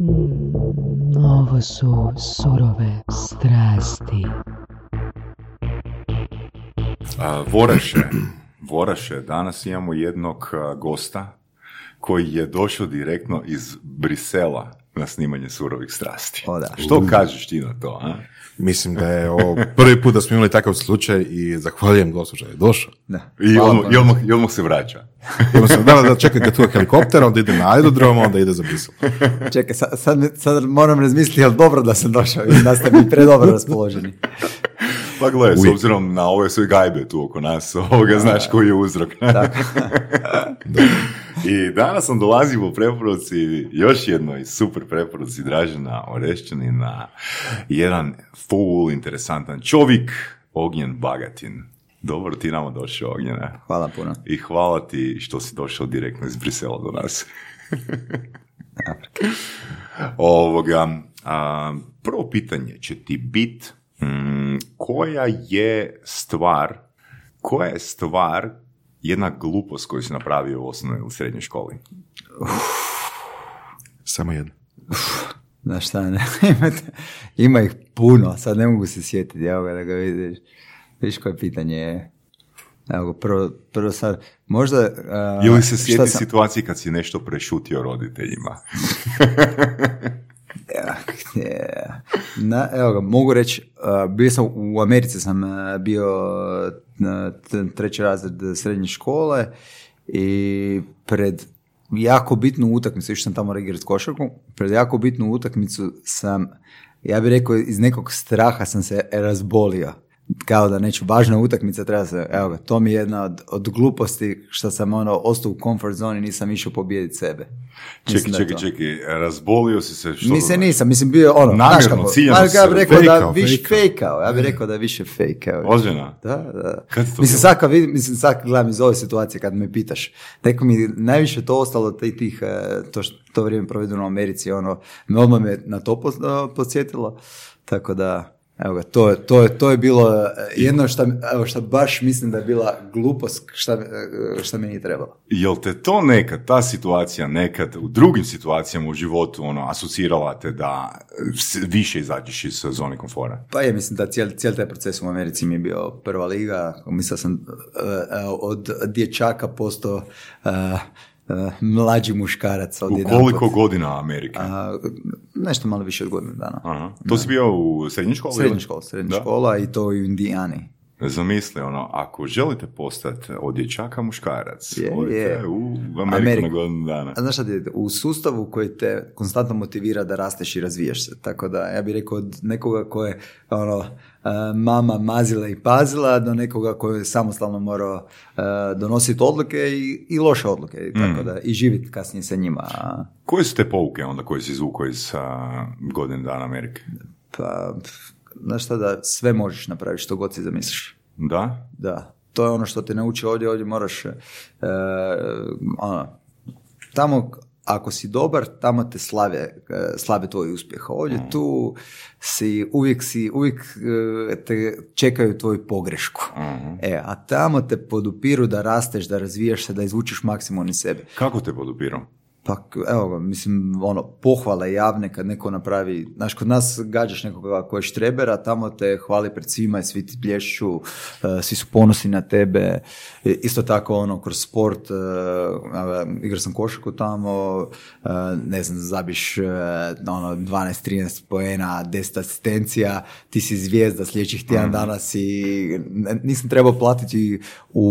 Mm, ovo su surove strasti. A, Voraše, Voraše, danas imamo jednog gosta koji je došao direktno iz Brisela na snimanje surovih strasti. O, da. Što kažeš ti na to? A? Mislim da je ovo prvi put da smo imali takav slučaj i zahvaljujem gospođa da je došao. Da. I, Hvala odmah, puno. i, odmah, I odmah se vraća. Dana da čeka ga tu helikopter, onda ide na aerodrom, onda ide za Brisel. Čekaj, sad, sad, sad moram razmisliti, jel dobro da sam došao i da ste mi predobro raspoloženi. Pa gledaj, s obzirom na ove sve gajbe tu oko nas, ovoga znaš koji je uzrok. I danas sam dolazio u preporuci, još jednoj super preporuci Dražena Orešćanina, jedan full interesantan čovjek, Ognjen Bagatin. Dobro ti nama došao, Ognjene. Hvala puno. I hvala ti što si došao direktno iz Brisela do nas. Ovoga, a, prvo pitanje će ti bit mm, koja je stvar, koja je stvar jedna glupost koju si napravio u osnovnoj ili srednjoj školi? Samo jedno. Znaš šta, ne, ima ih puno, sad ne mogu se sjetiti, evo ga da ga vidiš. Vidiš koje pitanje je. Evo prvo, prvo sad, možda... a, Ili se sjeti sam- situacije kad si nešto prešutio roditeljima? Na, evo ga, mogu reći, uh, bio sam u Americi, sam uh, bio t- treći razred srednje škole i pred jako bitnu utakmicu, išao sam tamo igrati košarku, pred jako bitnu utakmicu sam, ja bih rekao, iz nekog straha sam se razbolio. Kao da neću, važna utakmica, treba se, evo ga, to mi je jedna od, od gluposti što sam ono, ostao u comfort zone i nisam išao pobijediti sebe. Čekaj, čekaj, čekaj, razbolio si se, što to Mislim, znači? nisam, mislim bio ono, Namjerno, znaš kako, ciljano ja bih rekao da više fejkao. ja bih rekao da je više fejkao. Ozbiljno? Da, da. Kad to mislim, sad kad vidim, mislim, sad gledam iz ove situacije kad me pitaš, neko mi najviše to ostalo tih, tih e, to, što, to vrijeme provedeno u Americi, ono, me odmah me na to podsjetilo, tako da, evo ga, to, je- to, to je bilo e, jedno što, evo, što baš mislim da je bila glupost šta, e, šta mi nije trebalo. Jel te to nekad, ta situacija nekad u drugim situacijama u životu ono, asocirala te da više izađeš iz zone komfora? Pa je, mislim da cijeli, cijeli taj proces u Americi mi je bio prva liga. Mislio sam uh, od dječaka postao uh, mlađi muškarac. U odjedanput. koliko godina Amerike? A, nešto malo više od godine dana. Aha. To si bio u srednjoj školi? Srednja ili? škola, srednja Da. škola i to u Indijani. Zamisli, ono, ako želite postati od dječaka muškarac, Je, odite je. u Ameriku, Ameriku. na godinu dana. A znaš šta ti u sustavu koji te konstantno motivira da rasteš i razvijaš se. Tako da ja bih rekao od nekoga ko je ono, a, mama mazila i pazila do nekoga koji je samostalno morao a, donositi odluke i, i loše odluke. I tako da, i živjeti kasnije sa njima. Koje su te pouke onda koje si izvukao iz godine dana Amerike? Pa, znaš šta da sve možeš napraviti što god si zamisliš. Da? Da, to je ono što te nauči ovdje, ovdje moraš, e, ono, tamo ako si dobar, tamo te slave, e, slave tvoj uspjeh. Ovdje tu si, uvijek si, uvijek e, te čekaju tvoju pogrešku. E, a tamo te podupiru da rasteš, da razvijaš se, da izvučeš maksimum iz sebe. Kako te podupirao? Pa, evo ga, mislim, ono, pohvale javne kad neko napravi, znaš, kod nas gađaš nekoga ko je štreber, a tamo te hvali pred svima i svi ti plješću, e, svi su ponosni na tebe. E, isto tako, ono, kroz sport, e, a, igrao sam košarku tamo, e, ne znam, zabiš, e, ono, 12-13 poena, 10 asistencija, ti si zvijezda sljedećih tjedan dana si, n- nisam trebao platiti u,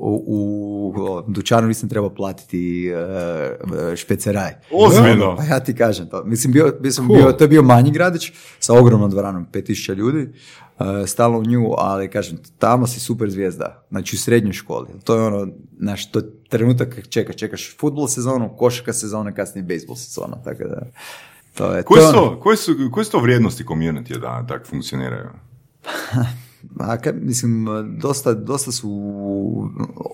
u, u dućanu, nisam trebao platiti e, špeceraj. Ozbiljno? Pa ja ti kažem to. Mislim, bio, bio sam bio, to je bio manji gradić sa ogromnom dvoranom, 5000 ljudi, e, stalno u nju, ali kažem, tamo si super zvijezda, znači u srednjoj školi. To je ono, znaš, to je trenutak kad čekaš, čekaš futbol sezonu, košarka sezona, kasnije bejsbol sezona, tako da, to je, Koje to su, ono- to, koje, su, koje su to vrijednosti community da tako funkcioniraju? A kaj, mislim, dosta, dosta su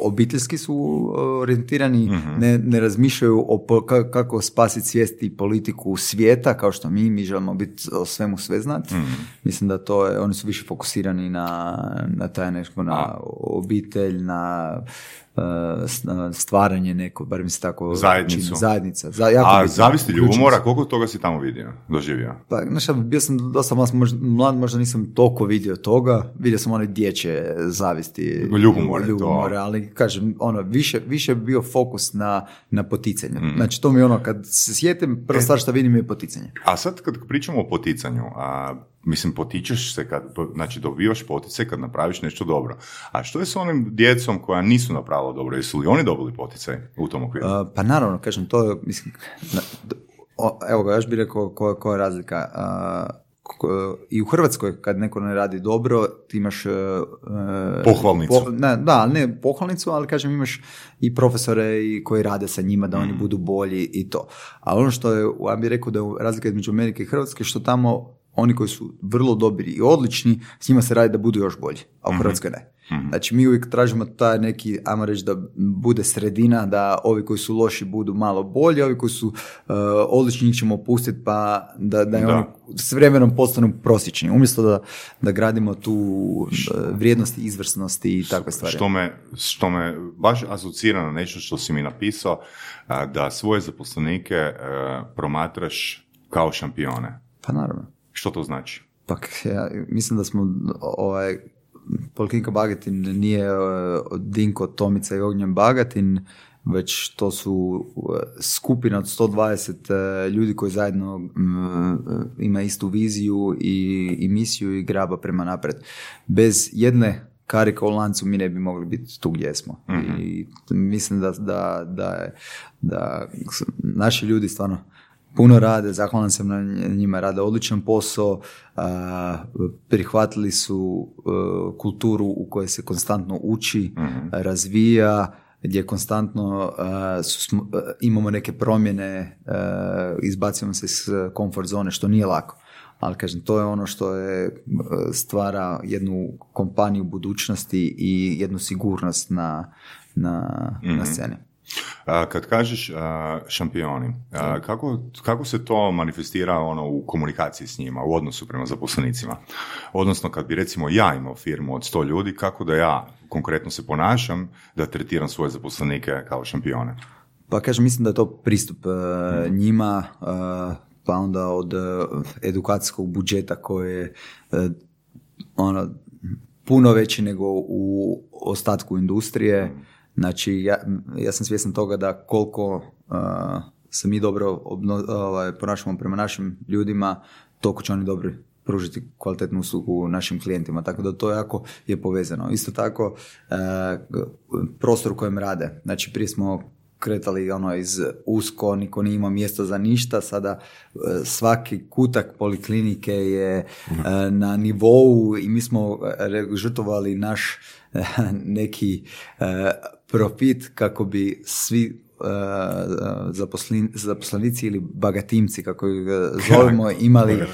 obiteljski su orijentirani, ne, ne razmišljaju o po- ka- kako spasiti svijest i politiku svijeta, kao što mi, mi želimo biti o svemu sve znati. Mislim da to je, oni su više fokusirani na, na taj nešto, na obitelj, na e, e, stvaranje neko, bar mi se tako Zajednicu. čini. Zajednica. Za, jako A zavisti ljubomora, koliko toga si tamo vidio, doživio? Pa, znaš, bio sam dosta mlad, možda, mlad, možda nisam toliko vidio toga. Vidio sam one dječje zavisti. Ljubomore, to. ljubomore, ali kažem, ono, više, više bio fokus na, na poticanje. Mm. Znači, to mi je ono, kad se sjetim, E. prva stvar što vidim je poticanje. A sad kad pričamo o poticanju, a, mislim potičeš se kad, znači dobivaš poticaj kad napraviš nešto dobro. A što je s onim djecom koja nisu napravila dobro? Jesu li oni dobili poticaj u tom okviru? Uh, pa naravno, kažem, to je, mislim, na- o, evo ga, još bih rekao koja, koja je razlika. Uh, ko- I u Hrvatskoj, kad neko ne radi dobro, ti imaš... uh, Pohvalnicu. po- ne, da, ne pohvalnicu, ali kažem, imaš i profesore i koji rade sa njima da Mm. oni budu bolji i to. A ono što je, ja bih rekao da je razlika između Amerike i Hrvatske, što tamo oni koji su vrlo dobri i odlični, s njima se radi da budu još bolji, a u Mhm. Hrvatskoj ne. Znači mi uvijek tražimo taj neki, ajmo reći da bude sredina, da ovi koji su loši budu malo bolji, ovi koji su uh, odlični njih ćemo opustiti pa da, da, i Da. oni s vremenom postanu prosječni. Umjesto da, da gradimo tu uh, vrijednosti, izvrsnosti i takve stvari. Što me, što me baš asocira na nešto što si mi napisao, a, da svoje zaposlenike e, promatraš kao šampione. Pa naravno. Što to znači? Pa ja mislim da smo ovaj Polkinka Bagatin nije e, Dinko, Tomica i Ognjen Bagatin, već to su e, skupina od 120 e, ljudi koji zajedno ima istu viziju i, i misiju i graba prema napred. Bez jedne karika u lancu mi ne bi mogli biti tu gdje smo. I mislim da, da, da, da naši ljudi stvarno puno rade, zahvalan sam na njima, rade odličan posao, prihvatili su e, kulturu u kojoj se konstantno uči, razvija, gdje konstantno e, imamo neke promjene, e, izbacujemo se iz komfort zone, što nije lako. Ali kažem, to je ono što je stvara jednu kompaniju budućnosti i jednu sigurnost na, na, na sceni. A, kad kažeš a, šampioni, a, kako, kako se to manifestira ono u komunikaciji s njima, u odnosu prema zaposlenicima? Odnosno, kad bi recimo ja imao firmu od 100 ljudi, kako da ja konkretno se ponašam da tretiram svoje zaposlenike kao šampione? Pa kažem, mislim da je to pristup e, njima, e, pa onda od e, edukacijskog budžeta koji je e, ono, puno veći nego u ostatku industrije. Znači, ja, ja sam svjestan toga da koliko e, se mi dobro obno, ovaj, ponašamo prema našim ljudima, toliko će oni dobro pružiti kvalitetnu uslugu našim klijentima, tako da to jako je povezano. Isto tako, e, prostor u kojem rade. Znači, prije smo kretali ono iz usko, niko nije imao mjesto za ništa, sada e, svaki kutak poliklinike je e, na nivou i mi smo re- žrtvovali naš neki profit kako bi svi e, zaposlin- zaposlenici ili bagatimci kako ih e, zovemo imali, e,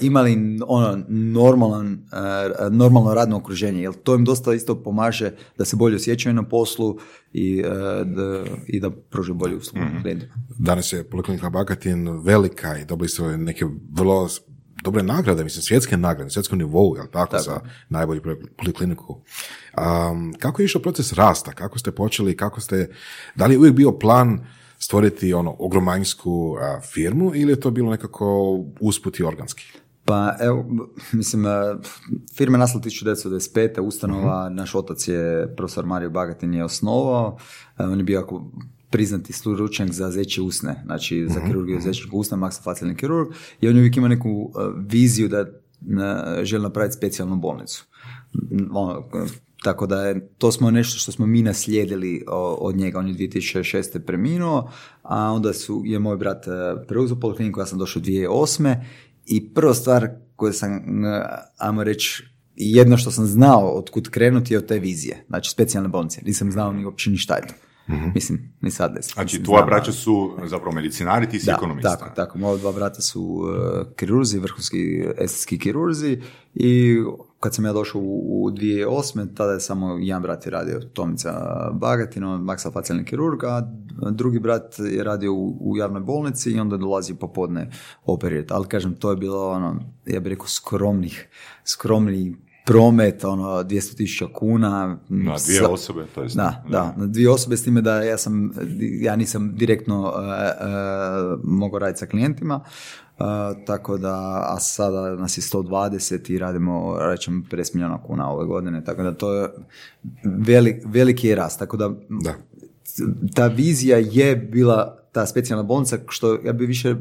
imali ono normalan, e, normalno radno okruženje jer to im dosta isto pomaže da se bolje osjećaju na poslu i, e, da, i da pruže bolju uslugu klijentima. Danas je Poliklinika Bagatin velika i dobili su neke vrlo dobre nagrade, mislim, svjetske nagrade, na svjetskom nivou, jel tako, za najbolju poli- polikliniku. Um, kako je išao proces rasta? Kako ste počeli? Kako ste, da li je uvijek bio plan stvoriti ono ogromanjsku a, firmu ili je to bilo nekako usput i organski? Pa evo, mislim, firma je nastala 1995. ustanova, naš otac je, profesor Mario Bagatin je osnovao, on je bio jako priznati stručnjak za zeće usne, znači za kirurgiju zečnog usna, maksofacijalni kirurg i on je uvijek imao neku e, viziju da e, želi napraviti specijalnu bolnicu. Ono, tako da je, to smo nešto što smo mi naslijedili od njega. On je 2006. preminuo, a onda su, je moj brat e, preuzeo polikliniku, ja sam došao 2008. I prva stvar koju sam, ajmo reći, jedno što sam znao od kud krenuti je od te vizije. Znači, specijalne bolnice. Nisam znao ni uopće ni šta je to. Mislim, ni sad ne. Znači, Mislim, tvoja znam, braća su zapravo medicinari, ti si da, ekonomista. tako, tako. Moja dva brata su uh, kirurzi, vrhunski estetski kirurzi i kad sam ja došao u, u 2008. tada je samo jedan brat je radio Tomica Bagatin, on maksafacijalni kirurg, a drugi brat je radio u, u javnoj bolnici i onda dolazi popodne operirati. Ali kažem, to je bilo ono, ja bih rekao skromnih, skromnih promet, ono, 200.000 kuna. Na dvije osobe, to jest. Da, da, na dvije osobe s time da ja sam, ja nisam direktno e, e, mogao raditi sa klijentima, e, tako da, a sada nas je 120 i radimo, rećemo, 50 milijuna kuna ove godine, tako da to je velik, veliki je rast, tako da Da. ta vizija je bila ta specijalna bolnica, što ja bi više e,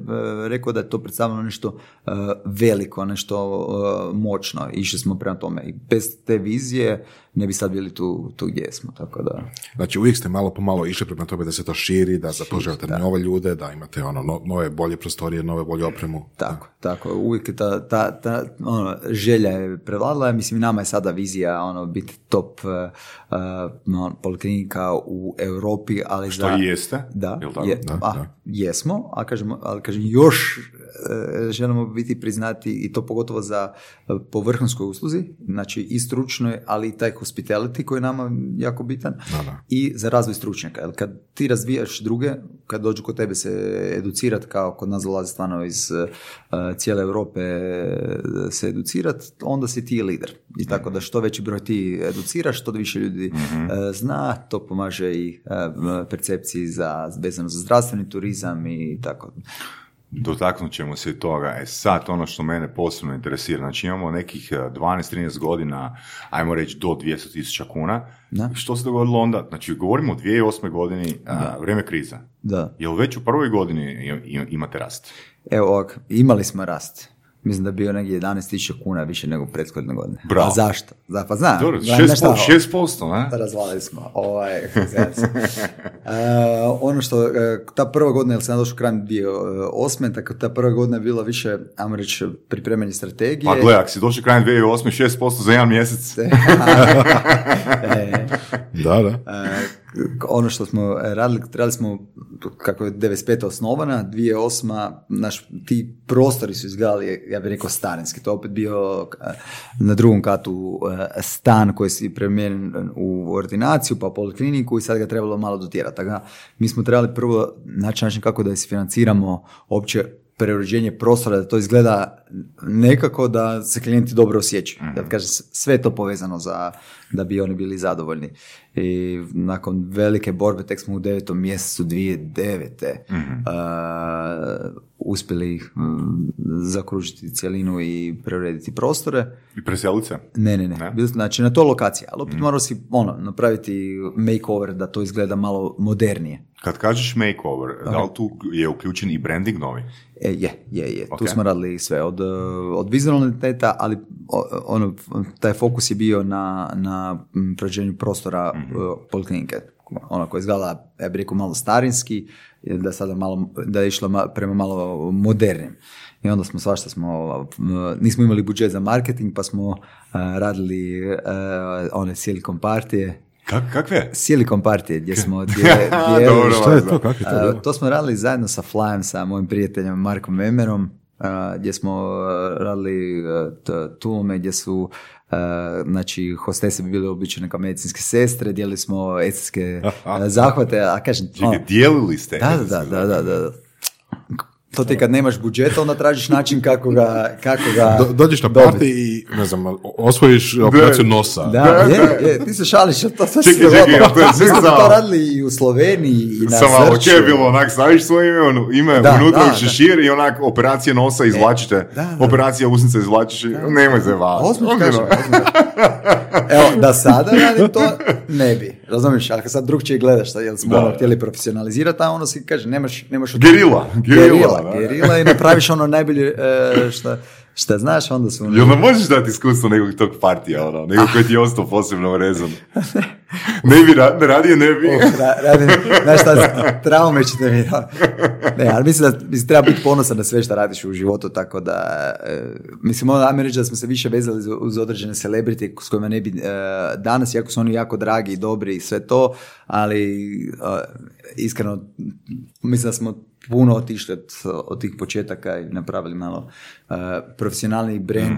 rekao da je to predstavljeno nešto e, veliko, nešto e, moćno. Išli smo prema tome i bez te vizije ne bi sad bili tu, tu gdje smo, tako da... Znači uvijek ste malo po malo išli prema tome da se to širi, da zapošljavate nove ljude, da imate ono, no- nove bolje prostorije, nove bolje opremu. Tako, tako, uvijek je ta, ta, ta ono, želja je prevladala, mislim i nama je sada vizija ono, biti top uh, poliklinika u Europi, ali Što za... i jeste, Da, tako? je, Da, a, da. jesmo, a kažemo, ali kažem, još želimo biti priznati i to pogotovo za e, po vrhunskoj usluzi, znači i stručnoj, ali i taj hospitality koji je nama jako bitan Da, da. i za razvoj stručnjaka. Jer kad ti razvijaš druge, kad dođu kod tebe se educirati, kao kod nas dolaze stvarno iz e, cijele Europe e, se educirat, onda si ti lider. I tako da što veći broj ti educiraš, što više ljudi e, zna, to pomaže i e, percepciji za, vezano za zdravstveni turizam i tako. Dotaknut ćemo se i toga. E sad, ono što mene posebno interesira, znači imamo nekih eh, 12-13 godina, ajmo reći do 200 tisuća kuna. Da. Što se dogodilo onda? Znači, govorimo o 2008. godini, a, vrijeme kriza. Da. Jel već u prvoj godini imate rast? Evo ovak, imali smo rast. Mislim da je bio negdje 11.000 kuna više nego prethodne godine. Bravo. A zašto? Da, pa znam. Dobro, znam na šta 6%, ovo. 6%, ne? Razvalili smo. Ovaj. E, ono što, e, ta prva godina, jer sam došao krajem 2008. Tako ta prva godina je bila više, ajmo reći, pripremanje strategije. Pa gle, ako si došao krajem 2008. 6% za jedan mjesec, E, Da, da. E, ono što smo radili, trebali smo, kako je 95. osnovana, 2008. Naš, ti prostori su izgledali, ja bih rekao starinski, to je opet bio e, na drugom katu e, stan koji si premijenjen u ordinaciju, pa polikliniku i sad ga trebalo malo dotjerati. Tako mi smo trebali prvo naći način kako da isfinanciramo opće preuređenje prostora, da to izgleda nekako da se klijenti dobro osjećaju. Da kažem, sve je to povezano za, da bi oni bili zadovoljni. I nakon velike borbe, tek smo u devetom mjesecu 2009. uh, uspjeli mm, zakružiti cjelinu i preurediti prostore. i preselit se. Ne, ne, ne. Ne? Znači, na to lokacija. Ali opet morao si ono, napraviti makeover da to izgleda malo modernije. Kad kažeš makeover, da li tu je uključen i branding novi? E, je, je, je. Tu Ok. smo radili sve od, uh, od vizualnog identiteta, ali ono, taj fokus je bio na, na prođenju prostora uh, poliklinike. Ono koje izgleda, ja bih rekao, malo starinski, da sada malo, da je išlo ma- prema malo modernim. I onda smo svašta smo, nismo imali budžet za marketing, pa smo uh, radili one Silicon partije, Kak, kakve? Silicon partije gdje smo dijelili Dobro, Što je to? Kako je to Uh, to smo radili zajedno sa Flyem, sa mojim prijateljem Markom Memerom, uh, gdje smo uh, radili uh, t- tume, gdje su uh, znači, hostese bi bile običajne kao medicinske sestre, dijelili smo estetske uh, zahvate, a kažem, ono, Čekaj, dijelili ste. da, da, da, da, da, da. To ti kad nemaš budžeta, onda tražiš način kako ga, kako ga Do- dođeš na party i, ne znam, osvojiš operaciju nosa. Da, je, je, ti se šališ, ali to sve Čekaj, se čekaj, to je Mi smo zezao. to radili i u Sloveniji i na Samo malo, Zrću. je bilo onak, staviš svoje ime, ono, ime Da, unutra da, u šešir i onak operacija nosa izvlačite, da, da. operacija usnica izvlačiš, i- nemoj se vas. Ozbiljno kažem, ozbiljno. Evo, da sada radim to, ne bi. Razumiješ, ali kad sad drugčije gledaš, sad, jel smo Da. ono htjeli profesionalizirati, a ono si kaže, nemaš, nemaš... od- Gerila, gerila, gerila i napraviš ono najbolje e, šta, šta znaš, onda su... Jel nam možeš dati iskustvo nekog tog partija, ono, nekog koji ti je ostao posebno urezan? Ne bi, ra- radije ne bi. Uh, ra- radim, znaš šta, traume ćete mi. Ne, ali mislim da mislim, treba biti ponosan na sve što radiš u životu, tako da, e, mislim, ono, ajme reći da smo se više vezali uz, uz određene celebrity s kojima ne bi e, danas, iako su oni jako dragi i dobri i sve to, ali e, iskreno, mislim da smo puno otišli od, od tih početaka i napravili malo e, profesionalni brand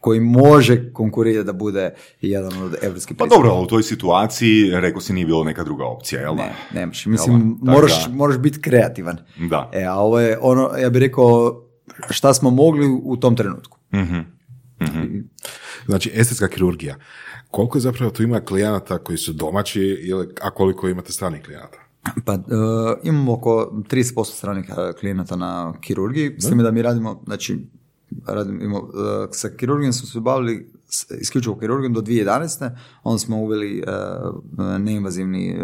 koji može konkurirati da bude jedan od evropskih Pa dobro, ali u toj situaciji, rekao si, nije bilo neka druga opcija, jel da? ne, nemaš. Jel Mislim, moraš, da- moraš biti kreativan. Da. E, a ovo je ono, ja bih rekao, šta smo mogli u tom trenutku. Mhm. I- Znači, estetska kirurgija. Koliko je zapravo tu ima klijenata koji su domaći, ili, a koliko imate stranih klijenata? Pa e, imamo oko 30% stranih e, klijenata na kirurgiji, s time da mi radimo, znači, radimo, imamo, e, sa kirurgijom smo se bavili isključivo kirurgijom do 2011. Onda smo uveli e, neinvazivni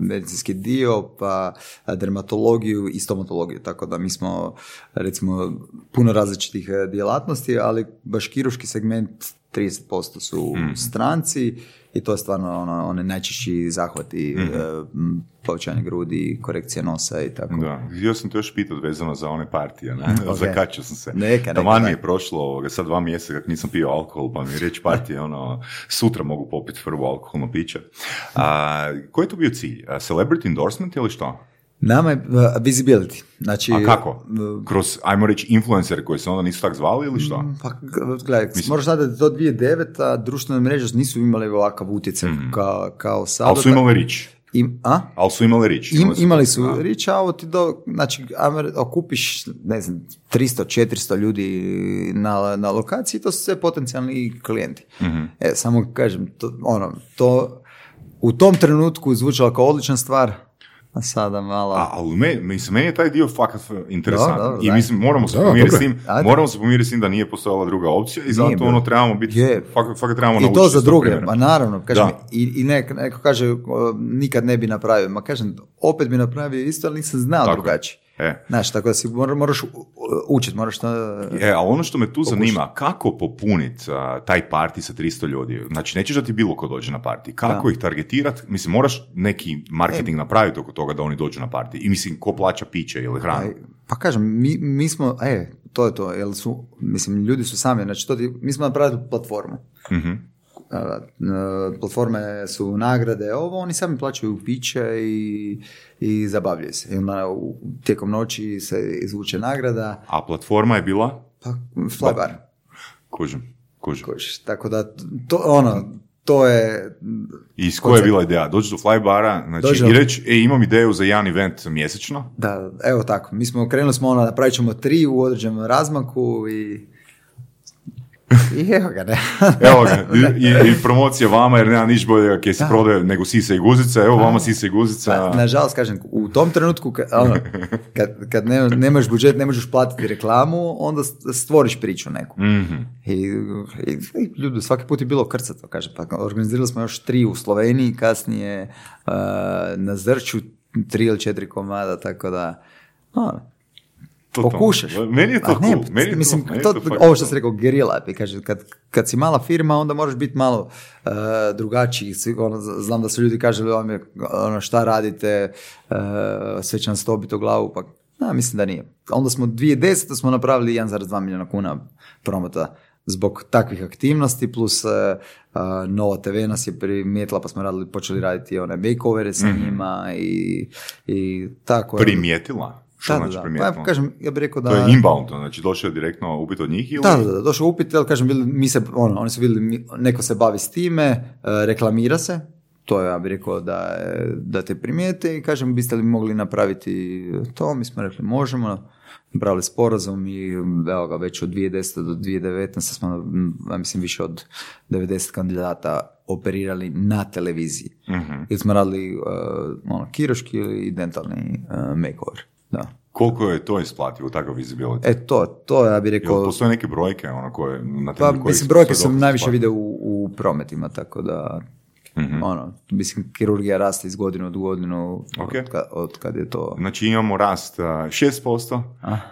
medicinski dio, pa dermatologiju i stomatologiju, tako da mi smo recimo puno različitih djelatnosti, ali baš kirurški segment 30% su stranci i to je stvarno ono, one najčešći zahvati, e, m, povećanje grudi, korekcija nosa i tako. Da, htio sam te još pitati vezano za one partije, ne? ok. Zakačio sam se. Neka, neka, mi je prošlo ovoga, sad dva mjeseca kako nisam pio alkohol, pa mi je riječ partije, ono, sutra mogu popiti prvo alkoholno piće. A, koji je to bio cilj? A, celebrity endorsement ili što? Nama je uh, visibility. Znači, A kako? uh, Kroz, ajmo reći, influenceri koji se onda nisu tak zvali ili što? Pa, g- gledaj, moraš znati da to 2009. društvene mreže nisu imale ovakav utjecaj kao, kao sada. Ali su imali rič. Im, a? Ali su imali rič. Im, imali su da. rič, a ovo ti do, znači, amer- okupiš, ne znam, 300, 400 ljudi na, na lokaciji, to su sve potencijalni klijenti. Mhm. E, samo kažem, to, ono, to u tom trenutku zvučalo kao odlična stvar, a sada malo... A, ali me, mislim, meni je taj dio fakat interesantan. Dobro, dobro, I mislim, moramo se pomiriti s tim, Ajde. moramo se pomiriti s tim da nije postojala druga opcija i zato ono trebamo biti, Je. fakat, fakat trebamo I naučiti to za druge, ma naravno, kažem, Da. i, i nek, neko kaže nikad ne bi napravio, ma kažem, opet bi napravio isto, ali nisam znao Tako drugačije. E. Znaš, tako da si mora- moraš učiti, moraš to... E, a ono što me tu zanima, kako popuniti taj parti sa 300 ljudi? Znači, nećeš da ti bilo ko dođe na parti. Kako ih targetirati? Mislim, moraš neki marketing napraviti oko toga da oni dođu na parti. I mislim, ko plaća piće ili hranu? Aj, Pa kažem, mi, mi smo, e, to je to, jel su, mislim, ljudi su sami, znači to ti, mi smo napravili platformu. Mhm. A, platforme su nagrade, ovo, oni sami plaćaju piće i, i zabavljaju se. I onda u- tijekom noći se izvuče nagrada, A platforma je bila? pa flybar. Kužim, kužim. Kojiš. Tako da, to, ono, to je, I s koje je bila ideja? Doći do flybara znači, Dođe- i reći, e, imam ideju za jedan event mjesečno. da, evo tako, mi smo, krenuli smo ono, napravit ćemo tri u određenom razmaku i i evo ga, ne. Evo ga, i, i promocija vama, jer nema niš bolje kje se prodaje nego sise i guzica. Evo vama sise i guzica. Pa, nažalost, kažem, u tom trenutku, ka- ono, kad, kad ne, nemaš budžet, ne možeš platiti reklamu, onda stvoriš priču neku. Mhm. I, i, i ljudi, svaki put je bilo krcato, kažem, pa organizirali smo još tri u Sloveniji, kasnije uh, na Zrču tri ili četiri komada, tako da, ono, Totalno. pokušaš. Meni je to A ne, cool. Meni je to- mislim, meni je to, to ovo što si rekao, gerila, kaže, kad, kad si mala firma, onda moraš biti malo uh, drugačiji. Ono, znam da su ljudi je, ono, šta radite, uh, sve će nas to biti u glavu, pa ja, mislim da nije. Onda smo 2010. smo napravili 1,2 milijuna kuna promota zbog takvih aktivnosti, plus uh, Nova TV nas je primijetila, pa smo radili, počeli raditi one makeovere sa Mhm. njima i, i tako. Primijetila? Što Da, da, znači da. primijetila? Pa, kažem, ja bih rekao da... To je inbound, znači došao je direktno upit od njih ili? Da, da, da, došao upit, ali kažem, bili, mi se, ono, oni su mi- neko se bavi s time, e, reklamira se, to je, ja bih rekao da, je- da te primijete i kažem, biste li mogli napraviti to, mi smo rekli, možemo, napravili sporazum i evo ga, već od 2010. do 2019. smo, m, ja mislim, više od 90 kandidata operirali na televiziji. Mhm. Ili smo radili e, ono, kiroški ili dentalni uh, makeover. Da. Koliko je to isplativo, takav visibility? E to, to ja bih Jel rekao... postoje neke brojke ono koje, na Pa, mislim, brojke dokaz najviše isplati? vide u, u prometima, tako da, Mhm. ono, mislim, kirurgija raste iz godine od godinu, Ok. od, kad, od kad je to... Znači imamo rast a, 6%,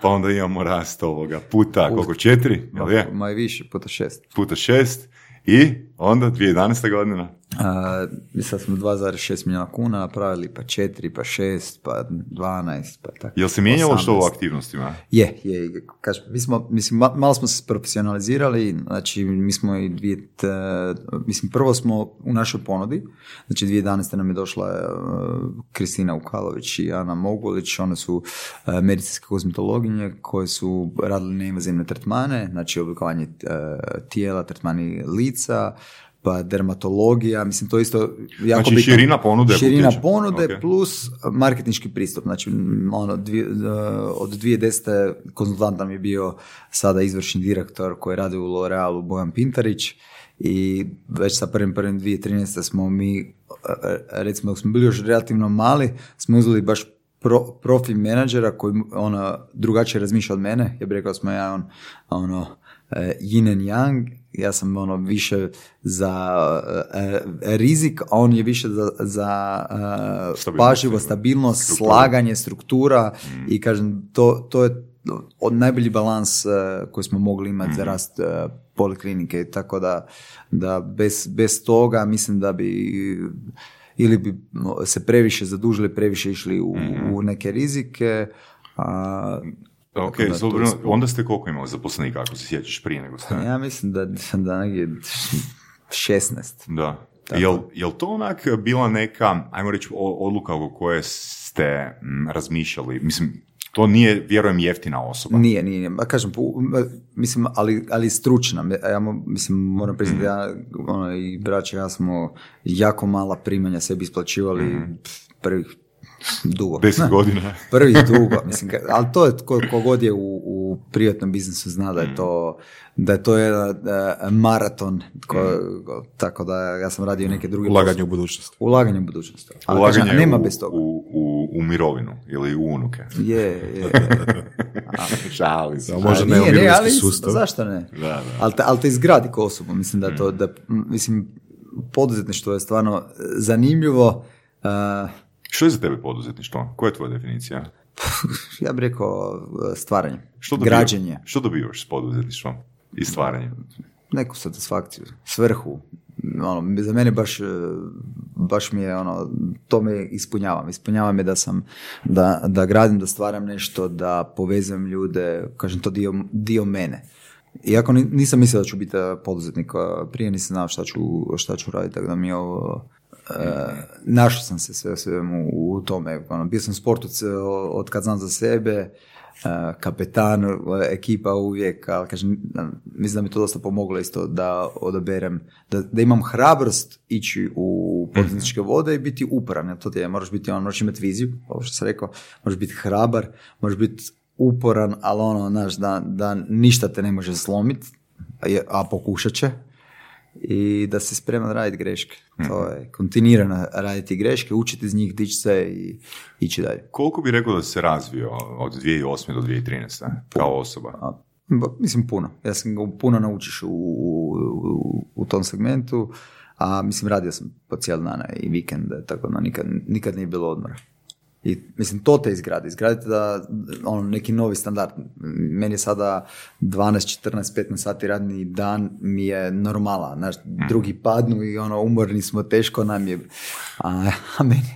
pa onda imamo rast ovoga puta, koliko, četiri, jel je? Ma i više, puta šest. Puta šest i onda 2011. godina. A, sad smo 2,6 milijuna kuna napravili, pa 4, pa 6, pa 12, pa tako. Jel se mijenjalo što u 18. aktivnostima? Je, je, kažem, mi smo, mislim, ma- malo smo se profesionalizirali, znači mi smo i dvije, t- mislim, prvo smo u našoj ponudi, znači 2011. nam je došla e, Kristina Ukalović i Ana Mogulić, one su e, medicinske kozmetologinje koje su radili neinvazivne tretmane, znači oblikovanje e, tijela, tretmani lica, pa dermatologija, mislim to isto jako Znači, bitno. širina ponude Širina utječe. ponude Ok. plus marketinški pristup. Znači, ono, dvije, uh, od 2010. konzultant nam je bio sada izvršni direktor koji radi u L'Orealu Bojan Pintarić i već sa prvim prvim 2013. smo mi, uh, recimo dok smo bili još relativno mali, smo uzeli baš pro, profi menadžera koji ono, drugačije razmišlja od mene. Ja bih rekao smo ja on, ono, yin and yang, ja sam ono više za eh, eh, rizik, a on je više za, za eh, Stabilnost, pažljivo, stabilnost, Struktura. slaganje, struktura i kažem, to, to je od najbolji balans koji smo mogli imati za rast eh, poliklinike, tako da, da bez, bez toga mislim da bi ili bi se previše zadužili, previše išli u, u neke rizike, a Ok, je- onda ste koliko imali zaposlenika, ako se sjećaš prije nego ste? ja mislim da, da negdje 16. Da. Jel, jel to onak bila neka, ajmo reći, odluka oko koje ste mm, razmišljali? Mislim, to nije, vjerujem, jeftina osoba. Nije, nije, nije. Ma kažem, pu- mislim, ali, ali stručna. Ja, mo- mislim, moram priznati, Mhm. ja ono, i braća, ja smo jako mala primanja sebi isplaćivali pf, prvih dugo. Deset godina. Prvi dugo, mislim, ali to je ko, kogod je u, u privatnom biznisu zna da je to, da je to jedan eh, maraton, ko, ko- tako da ja sam radio neke druge Ulaganje u budućnost. Ulaganje u budućnost. Ali Ulaganje kažem, nema u, bez toga. U, u, u mirovinu ili u unuke. Je, je. Šali se. Da, možda ne ne, ali sustav. zašto ne? Da, da. Ali te, ali te izgradi ko osobu. Mislim da to, da, mislim, poduzetništvo je stvarno e, zanimljivo. Uh, Što je za tebe poduzetništvo? Koja je tvoja definicija? ja bih rekao e, stvaranje, Što dobivaš, građenje, Što dobivaš s poduzetništvom i stvaranjem? neku satisfakciju, svrhu. Ono, za mene baš, e, baš mi je ono, to me ispunjava. Ispunjava me da sam, da, da gradim, da stvaram nešto, da povezujem ljude, kažem to dio, dio mene. Iako ni- nisam mislio da ću biti poduzetnik, prije nisam znao šta ću, šta ću raditi, tako da mi je ovo, e, našao sam se sve svemu u tome. Ono, bio sam sportu od kad znam za sebe, e, kapetan, e, ekipa uvijek, ali kažem, mislim da mi to dosta pomoglo isto da odaberem, da, da imam hrabrost ići u poduzetničke vode i biti uporan. jer To ti je, moraš biti, on, moraš imati viziju, ovo što sam rekao, moraš biti hrabar, moraš biti uporan, ali ono, znaš, da, da ništa te ne može slomiti, a pokušat će, i da si spreman raditi greške. To je kontinuirano raditi greške, učiti iz njih, dići se i ići dalje. Koliko bi rekao da se razvio od 2008. do 2013. kao osoba? A, ba- mislim puno. Ja sam ga puno naučiš u, u, u- u tom segmentu, a mislim radio sam po cijel dana i vikende, tako da nikad, nikad nije bilo odmora. I mislim, to te izgradi. Izgradite da, ono, neki novi standard. Meni je sada 12, 14, 15 sati radni dan mi je normala. Znaš, drugi padnu i ono, umorni smo, teško nam je. A, a meni,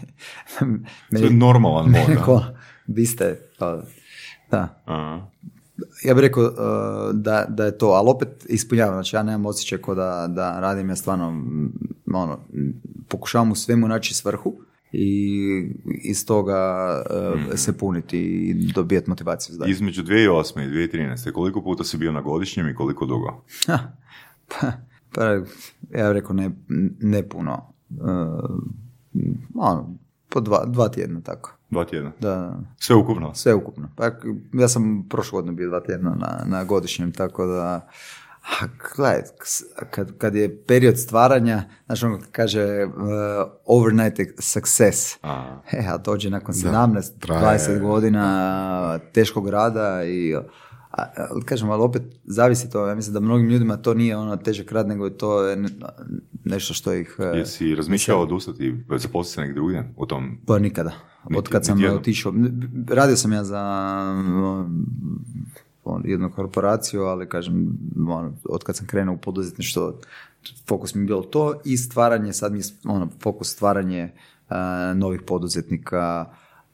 To je normalan. Neko, vi ste, pa, da Aha. ja bih rekao uh, da, da je to, ali opet ispunjavam, znači ja nemam osjećaj ko da, da radim, ja stvarno mm, ono, mm, pokušavam u svemu naći svrhu i iz toga uh, se puniti i dobijati motivaciju za dalje. Između 2008. i 2013. koliko puta si bio na godišnjem i koliko dugo? Ha, pa, pa, ja bih rekao ne, ne puno. Uh, ono, po dva, dva tjedna tako. Dva tjedna. Da, Sve ukupno? Sve ukupno. Pa, ja sam prošle godine bio dva tjedna na, na godišnjem, tako da... A, gledaj, kad, kad je period stvaranja, znaš ono kaže uh, overnight success, A. e, a dođe nakon 17, traje. 20 godina teškog rada i a, kažem, ali opet zavisi to, ja mislim da mnogim ljudima to nije ono težak rad, nego je to ne- nešto što ih... e, Jesi razmišljao odustati, zaposliti se negdje drugdje u tom? Pa nikada. Od kad sam otišao. Radio sam ja za on, jednu korporaciju, ali kažem, ono, od kad sam krenuo u poduzetništvo, fokus mi je bilo to i stvaranje, sad mi je ono, fokus stvaranje uh, novih poduzetnika,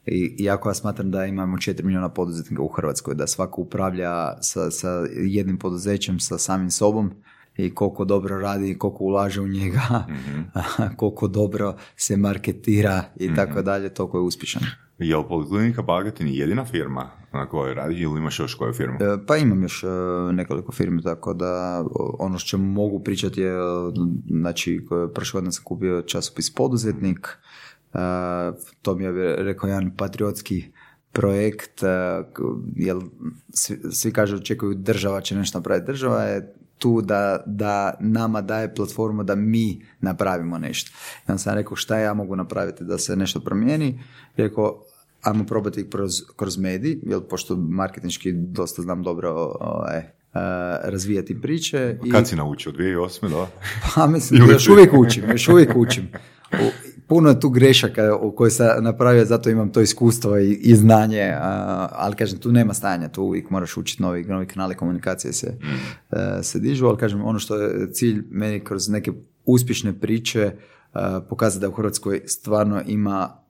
i, iako ja smatram da imamo 4 milijuna poduzetnika u Hrvatskoj, da svako upravlja sa, sa jednim poduzećem, sa samim sobom i koliko dobro radi, koliko ulaže u njega, koliko dobro se marketira i tako dalje, toliko je uspješan. Je li Poliklinika Bagatin jedina firma na kojoj radi ili imaš još koju firmu? E, Pa imam još e, nekoliko firmi, tako da ono što mogu pričati je, znači, prošle godine sam kupio časopis Poduzetnik, e, to mi je rekao jedan patriotski projekt, jer svi, svi kažu očekuju država će nešto napraviti. Država je tu da, da nama daje platformu da mi napravimo nešto. I onda sam rekao šta ja mogu napraviti da se nešto promijeni. Rekao, ajmo probati kroz, kroz medij, jer pošto marketinški dosta znam dobro ovaj, e, razvijati priče. I, Kad si naučio? 2008. da? pa mislim, još uvijek učim, još uvijek učim. U- puno je tu grešaka koje sam napravio, zato imam to iskustvo i, i znanje, a, ali kažem, tu nema stanja, tu uvijek moraš učiti novi, novi kanali komunikacije se, e, se dižu, ali kažem, ono što je cilj meni kroz neke uspješne priče e, pokazati da u Hrvatskoj stvarno ima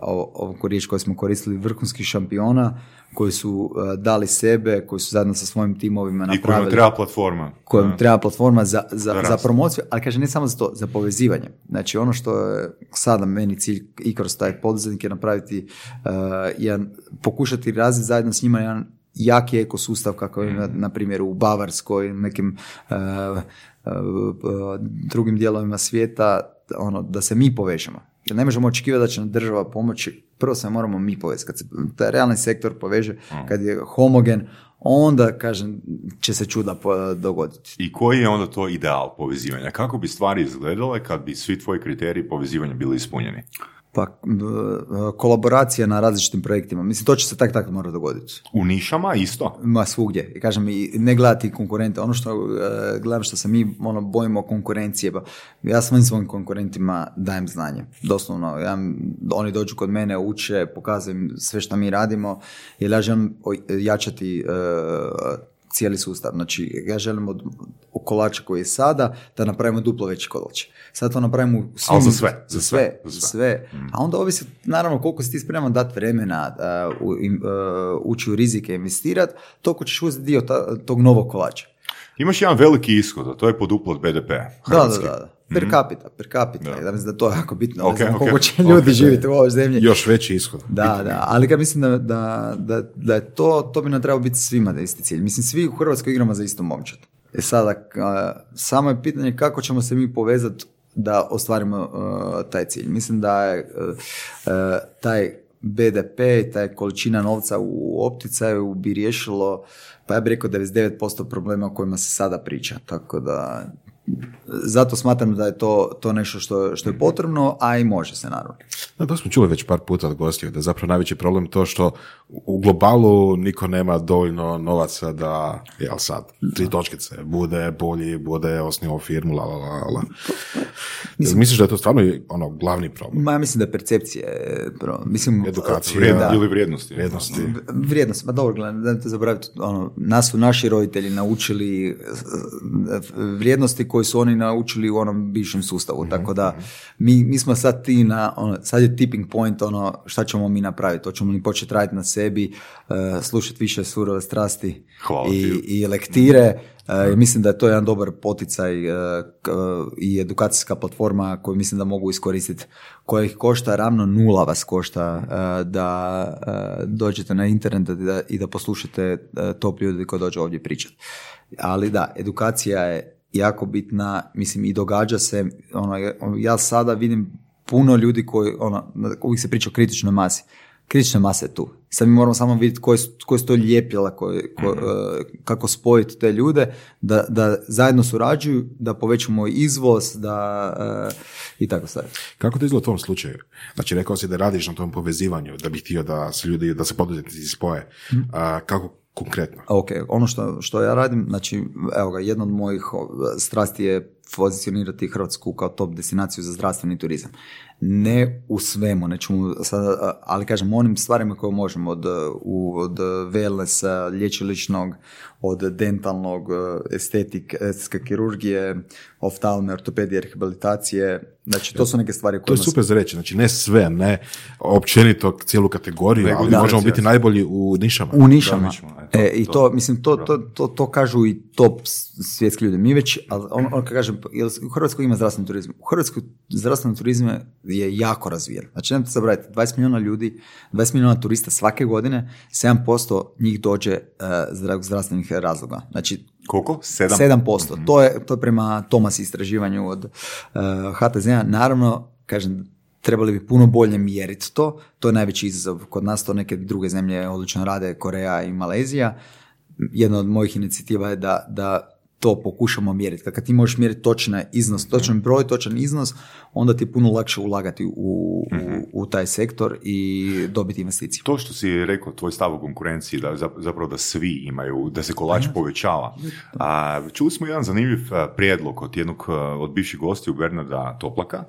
ovu riječ koju smo koristili, vrhunskih šampiona koji su e, dali sebe, koji su zajedno sa svojim timovima I kojima napravili treba platforma. kojem treba platforma za, za, Za promociju, ali kaže ne samo za to, za povezivanje. Znači ono što je sada meni cilj i kroz taj poduzetnik je napraviti uh, jedan, pokušati razviti zajedno s njima jedan jaki ekosustav kako je na, na primjer u Bavarskoj, nekim uh, uh, uh, drugim dijelovima svijeta, ono, da se mi povežemo. Jer ne možemo očekivati da će nam država pomoći, prvo se moramo mi povesti. Kad se taj realni sektor poveže, kad je homogen, onda, kažem, će se čuda dogoditi. I koji je onda to ideal povezivanja? Kako bi stvari izgledale kad bi svi tvoji kriteriji povezivanja bili ispunjeni? Pa, kolaboracija na različitim projektima. Mislim, to će se tak tak mora dogoditi. U nišama isto? Ma svugdje. I kažem, i ne gledati konkurente. Ono što e, gledam što se mi ono, bojimo konkurencije. Pa, ja svojim svojim konkurentima dajem znanje. Doslovno. Ja, oni dođu kod mene, uče, pokazujem sve što mi radimo. Jer ja želim jačati e, cijeli sustav. Znači, ja želim od od kolača koji je sada da napravimo duplo veći kolač. Sad to napravimo u svim- Ali za sve, Za za sve, sve, za za sve. A onda ovisi, naravno, koliko si ti spreman dati vremena, uh, u- im- uh, ući u rizike, investirati, toliko ćeš uzeti dio ta- tog novog kolača. Imaš jedan veliki ishod, a to je poduplat BDP. Da, da, Hrvatski. da, da. Per capita, per capita. Da. Ja mislim da to je jako bitno. Ok, ne znam će ljudi da. živjeti u ovoj zemlji. Još veći ishod. Da, da, ali ga mislim da, da, da, da je to, to bi nam trebalo biti svima da isti cilj. Mislim, svi u Hrvatskoj igramo za isto momčad. E sada, samo je pitanje kako ćemo se mi povezati da ostvarimo a, taj cilj. Mislim da je a, a, taj BDP i taj količina novca u opticaju bi riješilo, pa ja bih rekao 99% problema o kojima se sada priča. Tako da, zato smatram da je to, to nešto što, što je potrebno, a i može se naravno. Da, to smo čuli već par puta od gostiju, da je zapravo najveći problem to što u globalu niko nema dovoljno novaca da, jel sad, tri točkice, bude bolji, bude osnivao firmu, la, la, la, la. Misliš da je to stvarno ono glavni problem? Ma ja mislim da je percepcija, pro- mislim, Edukacija. Vrijed- Da. Ili vrijednosti. Vrijednosti. Vrijednost, ma dobro, gledaj, nemojte zaboraviti, ono, nas su naši roditelji naučili eh, vrijednosti koje su oni naučili u onom bivšem sustavu, tako da mi, mi smo sad ti na, ono, sad je tipping point, ono, šta ćemo mi napraviti, hoćemo li početi raditi na sebi, uh, slušati više surove strasti Hvala i, ti. i lektire, E, mislim da je to jedan dobar poticaj e, k- i edukacijska platforma koju mislim da mogu iskoristiti, koja ih košta ravno nula vas košta e, da e, dođete na internet i da, i da poslušate e, top ljudi koji dođu ovdje pričati. Ali da, edukacija je jako bitna, mislim i događa se, ono, ja sada vidim puno ljudi koji, ono, uvijek se priča o kritičnoj masi. Kritična masa je tu. Sad mi moramo samo vidjeti koje su, koje su to ljepila, koje, ko- e, kako spojiti te ljude, da, da zajedno surađuju, da povećamo izvoz, da e, i tako sad. Kako to izgleda u tom slučaju? Znači, rekao si da radiš na tom povezivanju, da bi htio da se ljudi, da se poduzetnici spoje. A, kako konkretno? Ok, ono što, što ja radim, znači, evo ga, jedna od mojih strasti je pozicionirati Hrvatsku kao top destinaciju za zdravstveni turizam. Ne u svemu, nećemo sada, ali kažem, onim stvarima koje možemo, od, od wellnessa, lječiličnog, od dentalnog, estetik, estetske kirurgije, oftalme, ortopedije, rehabilitacije, znači to su neke stvari To je koje super za reći, znači ne sve, ne općenito cijelu kategoriju, Nego ali da, možemo biti najbolji u nišama. U nišama. Da, nišama, e, I to- to, mislim, to, to, to, to kažu i top svjetski ljudi. Mi već, ali ono kad kažem, jel u Hrvatskoj ima zdravstveni turizam. U Hrvatskoj zdravstveni turizam je jako razvijen. Znači, nemojte zaboraviti, 20 milijuna ljudi, 20 milijuna turista svake godine, 7% njih dođe uh, zdravstvenih razloga. Znači, Koliko? 7%. 7%. To, je, to je prema Tomas istraživanju od uh, HTZ-a. Naravno, kažem, trebali bi puno bolje mjeriti to. To je najveći izazov. Kod nas to neke druge zemlje odlično rade, Koreja i Malezija. Jedna od mojih inicijativa je da, da to pokušamo mjeriti. Kad ti možeš mjeriti točan iznos, točan broj, točan iznos, onda ti je puno lakše ulagati u, u, u taj sektor i dobiti investiciju. To što si rekao, tvoj stav u konkurenciji, da zapravo da svi imaju, da se kolač povećava. A, čuli smo jedan zanimljiv prijedlog od jednog od bivših gostiju Bernarda Toplaka,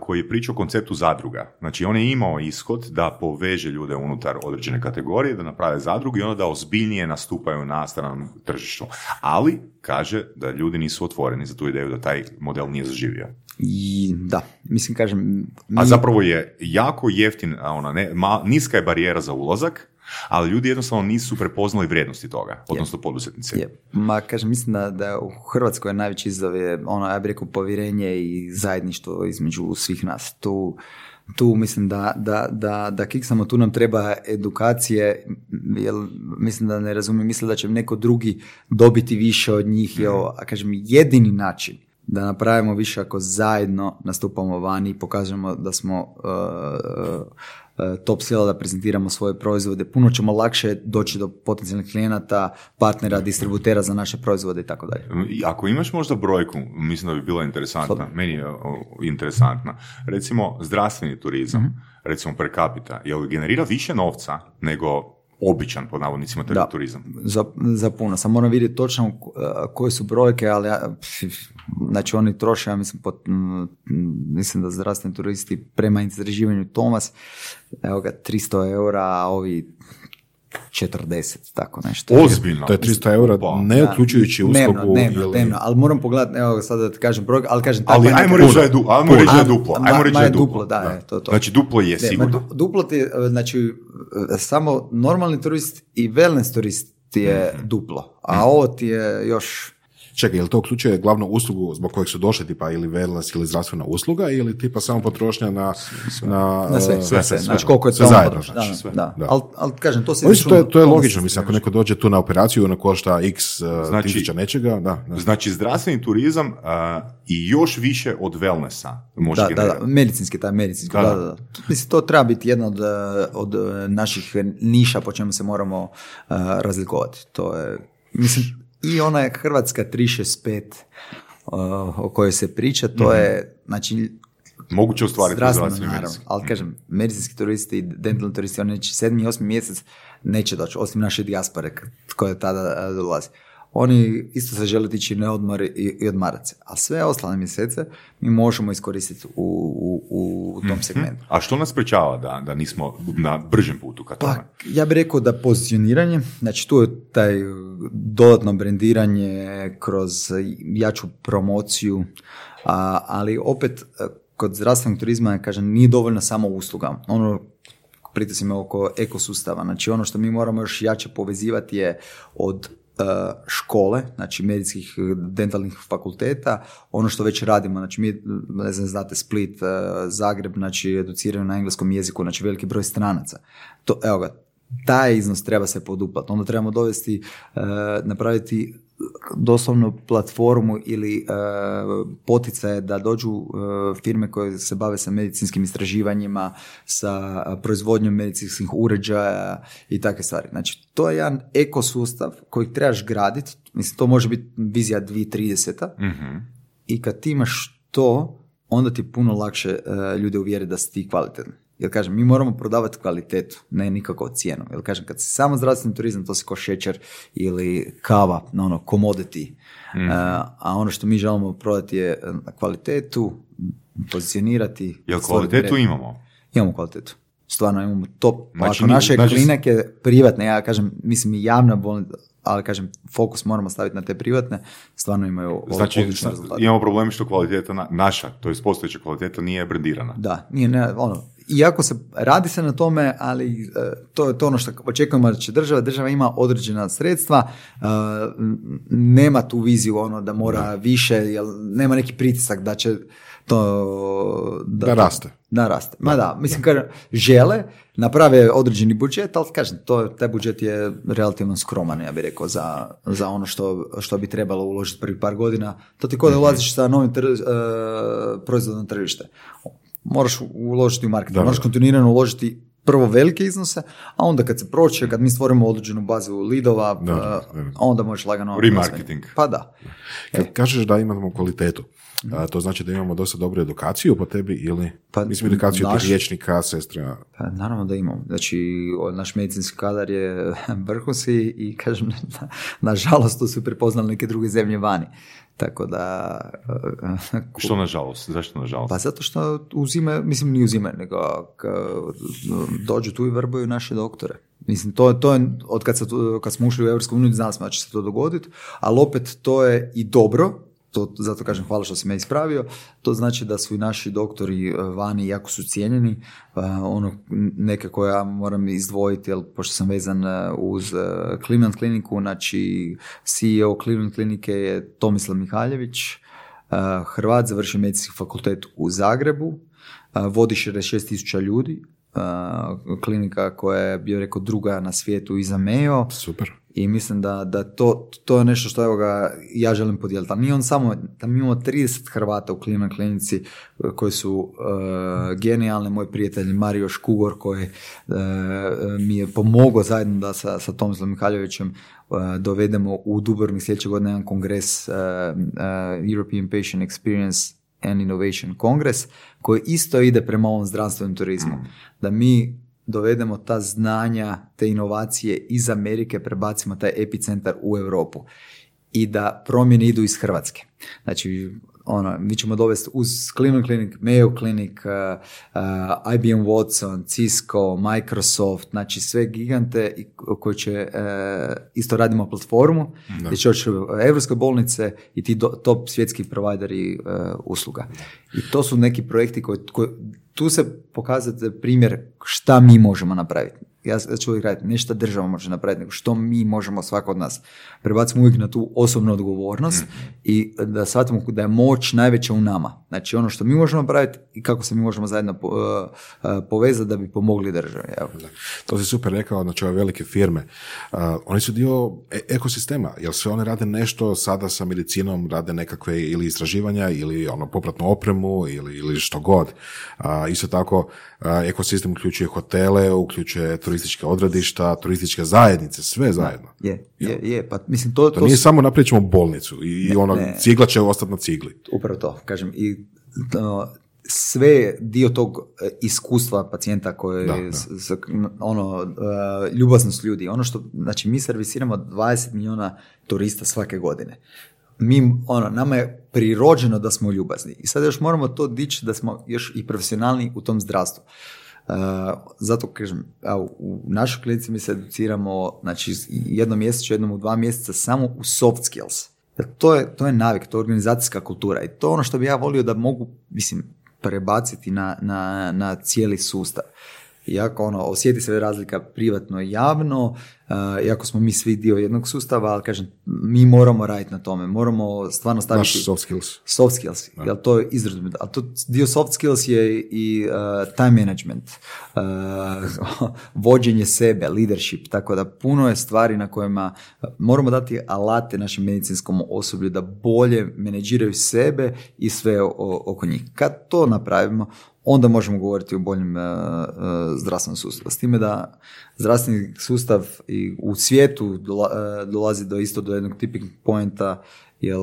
koji je pričao o konceptu zadruga. Znači, on je imao ishod da poveže ljude unutar određene kategorije, da naprave zadrugu i onda da ozbiljnije nastupaju na stranom tržištu. Ali, kaže da ljudi nisu otvoreni za tu ideju da taj model nije zaživio. I, da, mislim kažem... A zapravo je jako jeftin, ona, ne, ma, niska je barijera za ulazak, ali ljudi jednostavno nisu prepoznali vrijednosti toga, odnosno poduzetnici. Je. Ma, kažem, mislim da, da u Hrvatskoj najveći izazov je ono, ja bih rekao, povjerenje i zajedništvo između svih nas. Tu, tu mislim da, da, da, da kiksamo, tu nam treba edukacije, jer mislim da ne razumijem, mislim da će neko drugi dobiti više od njih, mm. a kažem, jedini način da napravimo više ako zajedno nastupamo vani i pokažemo da smo uh, uh, top sila da prezentiramo svoje proizvode, puno ćemo lakše doći do potencijalnih klijenata, partnera, distributera za naše proizvode i tako dalje. Ako imaš možda brojku, mislim da bi bila interesantna, meni je interesantna. Recimo zdravstveni turizam, mhm. recimo per capita, jel generira više novca nego običan, pod navodnicima, da, turizam. Za, za puno. Sam moram vidjeti točno uh, koje su brojke, ali ja, znači oni troše, ja mislim, pot, mislim da zdravstveni turisti prema istraživanju Tomas, evo ga, 300 eura, a ovi 40, tako nešto. Ozbiljno. To je 300 eura, ne uključujući uslugu. Dnevno, ili... dnevno, ali moram pogledati, evo sada da ti kažem broj, ali kažem... Ali ajmo reći da je, du, ajmo reći da je duplo. Ajmo reći da je duplo. Da, Je, to, to. Znači duplo je sigurno. duplo ti, znači, samo normalni turist i wellness turist ti je mhm. duplo, a mhm. ovo ti je još Čekaj, je li to uključuje glavnu uslugu zbog kojeg su došli, tipa ili wellness ili zdravstvena usluga, ili tipa samo potrošnja na... Na, na sve, sve, sve, Znači koliko je to zajedno, znači, sve. Da, da. Ali, al, kažem, to se... to je, to je logično, mislim, ako neko dođe tu na operaciju, ona košta x uh, znači, tisuća nečega, da, da. Znači, zdravstveni turizam uh, i još više od wellnessa može da, da, da, medicinski, taj medicinski, da, da, da. Mislim, to treba biti jedna od, od naših niša po čemu se moramo uh, razlikovati. To je, mislim, i ona je Hrvatska 365 uh, o kojoj se priča, to mm je, znači, Moguće ostvariti zdravstveno, naravno. Ali kažem, medicinski turisti i dentalni turisti, oni neće sedmi i osmi mjesec neće doći, osim naše dijaspore koje tada uh, dolazi oni isto se žele tići na odmor i, i odmarat se. A sve ostale mjesece mi možemo iskoristiti u, u, u tom mhm. segmentu. A što nas sprečava da, da nismo na bržem putu ka Pa, ja bih rekao da pozicioniranje, znači tu je taj dodatno brendiranje kroz jaču promociju, a, ali opet kod zdravstvenog turizma, kažem, nije dovoljno samo usluga. Ono pritisimo oko ekosustava. Znači ono što mi moramo još jače povezivati je od E, škole, znači medicinskih dentalnih fakulteta, ono što već radimo, znači mi, ne znam, znate, Split, e, Zagreb, znači educiraju na engleskom jeziku, znači veliki broj stranaca. To, evo ga, taj iznos treba se poduplati. Onda trebamo dovesti, e, napraviti doslovno platformu ili uh, poticaje da dođu uh, firme koje se bave sa medicinskim istraživanjima, sa proizvodnjom medicinskih uređaja i takve stvari. Znači, to je jedan ekosustav koji trebaš graditi, mislim, to može biti vizija 2030. mm I kad ti imaš to, onda ti puno lakše uh, ljude uvjeri da si ti kvalitetan. Jer kažem, mi moramo prodavati kvalitetu, ne nikako cijenu. Jer kažem, kad si samo zdravstveni turizam, to si ko šećer ili kava, na ono, commodity. mm a ono što mi želimo prodati je e, kvalitetu, pozicionirati. Jel kvalitetu imamo? Imamo kvalitetu. Stvarno imamo top. Znači, naše znači... klinike privatne, ja kažem, mislim i javna bolnica, ali kažem, fokus moramo staviti na te privatne, stvarno imaju Znači, odlične rezultate. imamo problem što kvaliteta na- naša, to je postojeća kvaliteta, nije brendirana. Da, nije, ne, ono, iako se radi se na tome, ali e, to je to ono što očekujemo da će država, država ima određena sredstva, e, nema tu viziju ono da mora više, jer nema neki pritisak da će to... Da raste. Da raste. Ma da, mislim, kažem, žele, naprave određeni budžet, ali kažem, to, taj budžet je relativno skroman, ja bih rekao, za, za ono što, što bi trebalo uložiti prvih par godina. To ti kod da ulaziš sa novim tr, proizvodom na tržište. Moraš uložiti u marketing, Da, moraš kontinuirano uložiti prvo velike iznose, a onda kad se proće, kad mi stvorimo određenu bazu lidova, Da, da, eh, da. onda možeš lagano... Remarketing. Pa da. Kad kažeš da imamo kvalitetu, a, to znači da imamo dosta dobru edukaciju po tebi ili Pa, mislim edukaciju naš- tih liječnika, sestra. Pa, naravno da imam. Znači, naš medicinski kadar je vrhunski i kažem, na, nažalost, to su prepoznali neke druge zemlje vani. Tako da... eh, Što nažalost? Zašto nažalost? Pa zato što uzime, mislim nije uzime, nego dođu tu i vrbuju naše doktore. Mislim, to, to je, od kad, se tu- kad smo ušli u EU, znali smo da će se to dogoditi, ali opet to je i dobro, to, zato kažem hvala što si me ispravio, to znači da su i naši doktori e, vani jako su cijenjeni, e, ono, neke koje ja moram izdvojiti, jer pošto sam vezan e, uz Cleveland kliniku, znači CEO Cleveland klinike je Tomislav Mihaljević, Hrvat završio medicinski fakultet u Zagrebu, vodi 66.000 ljudi, uh, klinika koja je, bio rekao, druga na svijetu iza Meo Super. i mislim da, da to, to je nešto što evo ga, ja želim podijeliti. Ali nije on samo, da mi imamo 30 Hrvata u Cleveland klinici uh, koji su uh, genijalni, moj prijatelj Mario Škugor koji uh, mi je pomogao zajedno da sa, sa Tomislavom Mihaljevićem uh, dovedemo u Dubrovnik sljedeće godine jedan kongres uh, uh, European Patient Experience and Innovation Kongres koji isto ide prema ovom zdravstvenom turizmu. Da mi dovedemo ta znanja, te inovacije iz Amerike, prebacimo taj epicentar u Europu i da promjene idu iz Hrvatske. Znači, ono, mi ćemo dovesti uz Cleveland Clinic, Mayo Clinic, uh, uh, IBM Watson, Cisco, Microsoft, znači sve gigante koji će, uh, isto radimo platformu, gdje će oći evropske bolnice i ti do- top svjetski provajderi uh, usluga. I to su neki projekti koji, koji tu se pokazate primjer šta mi možemo napraviti. Ja ja ću uvijek raditi, ne šta država može napraviti, nego što mi možemo svako od nas. Prebacimo uvijek na tu osobnu odgovornost i da shvatimo da je moć najveća u nama. Znači ono što mi možemo napraviti i kako se mi možemo zajedno po- uh, uh, povezati da bi pomogli državi. Evo. To si super rekao, znači ove velike firme, uh, oni su dio e- ekosistema, jer sve one rade nešto sada sa medicinom, rade nekakve ili istraživanja ili ono popratnu opremu ili, ili što god. Uh, isto tako, ekosistem uključuje hotele, uključuje turistička odredišta, turističke zajednice, sve zajedno. Je, je, je, pa mislim to, To to nije su- samo napravit ćemo bolnicu i, i ono, ne. cigla će ostati na cigli. Upravo to, kažem, i sve dio tog e, iskustva pacijenta koje Da, je da. s- s- ono, uh, ljubaznost ljudi. Ono što, znači mi servisiramo 20 milijuna turista svake godine. Mi, ono, nama je prirođeno da smo ljubazni. I sad još moramo to dići da smo još i profesionalni u tom zdravstvu. Uh, zato kažem, u našoj klinici mi se educiramo znači, jednom mjesečno, jednom u dva mjeseca samo u soft skills. Jer to je, to je navik, to je organizacijska kultura i to je ono što bi ja volio da mogu, mislim, prebaciti na, na, na cijeli sustav. Iako ono, osjeti se razlika privatno i javno, iako smo mi svi dio jednog sustava, ali kažem, mi moramo raditi na tome, moramo stvarno staviti... Naš soft skills. Soft skills, jel to je izrazito, a to dio soft skills je i uh, time management, uh, vođenje sebe, leadership, tako da puno je stvari na kojima moramo dati alate našem medicinskom osoblju da bolje menedžiraju sebe i sve o- oko njih. Kad to napravimo, onda možemo govoriti o boljem uh, uh, zdravstvenom sustavu. S time da zdravstveni sustav i u svijetu dola- uh, dolazi do isto do jednog tipping pointa, jer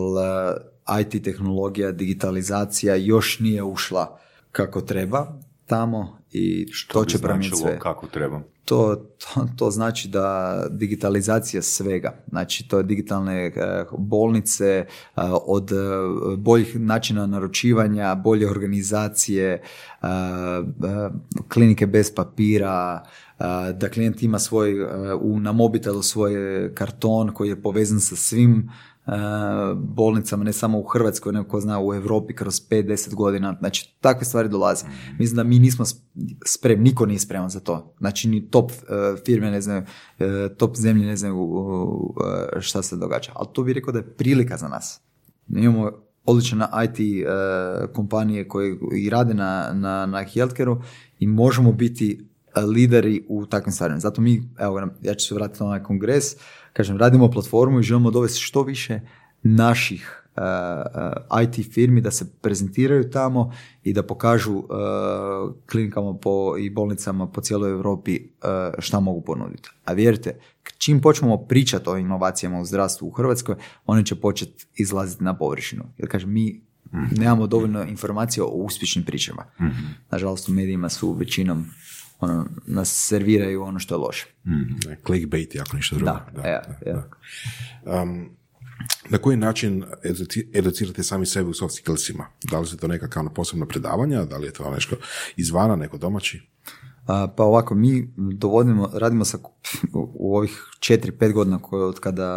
IT tehnologija, digitalizacija još nije ušla kako treba tamo i to bi će promijeniti sve. kako treba. To, to, to znači da digitalizacija svega, znači to je digitalne eh, bolnice, eh, od eh, boljih načina naručivanja, bolje organizacije, klinike bez papira, da klijent ima svoj, na mobitelu svoj karton koji je povezan sa svim bolnicama, ne samo u Hrvatskoj, nego ko zna u Europi kroz 5-10 godina. Znači, takve stvari dolaze. Mislim da mi nismo spremni, niko nije spreman za to. Znači, ni top firme ne znaju, top zemlje ne znaju šta se događa. Ali to bih rekao da je prilika za nas. Mi imamo odlične IT kompanije koje i rade na, na, na healthcare i možemo biti lideri u takvim stvarima. Zato mi, evo, ja ću se vratiti na ovaj kongres, kažem, radimo platformu i želimo dovesti što više naših uh, uh, IT firmi da se prezentiraju tamo i da pokažu uh, klinikama po, i bolnicama po cijeloj Europi šta mogu ponuditi. A vjerujte, čim počnemo pričati o inovacijama u zdravstvu u Hrvatskoj, oni će početi izlaziti na površinu. Jer kažem, mi mhm. nemamo dovoljno informacija o uspješnim pričama. mm Nažalost, u medijima su većinom ono, nas serviraju ono što je loše. Mm, clickbait, jako ništa drugo. Da, da, ja, ja. Um, na koji način educirate sami sebe u soft skillsima? Da li se to neka kao posebna predavanja, da li je to nešto izvana, neko domaći? Pa ovako, mi dovodimo, radimo sa, u ovih 4-5 godina koje, od kada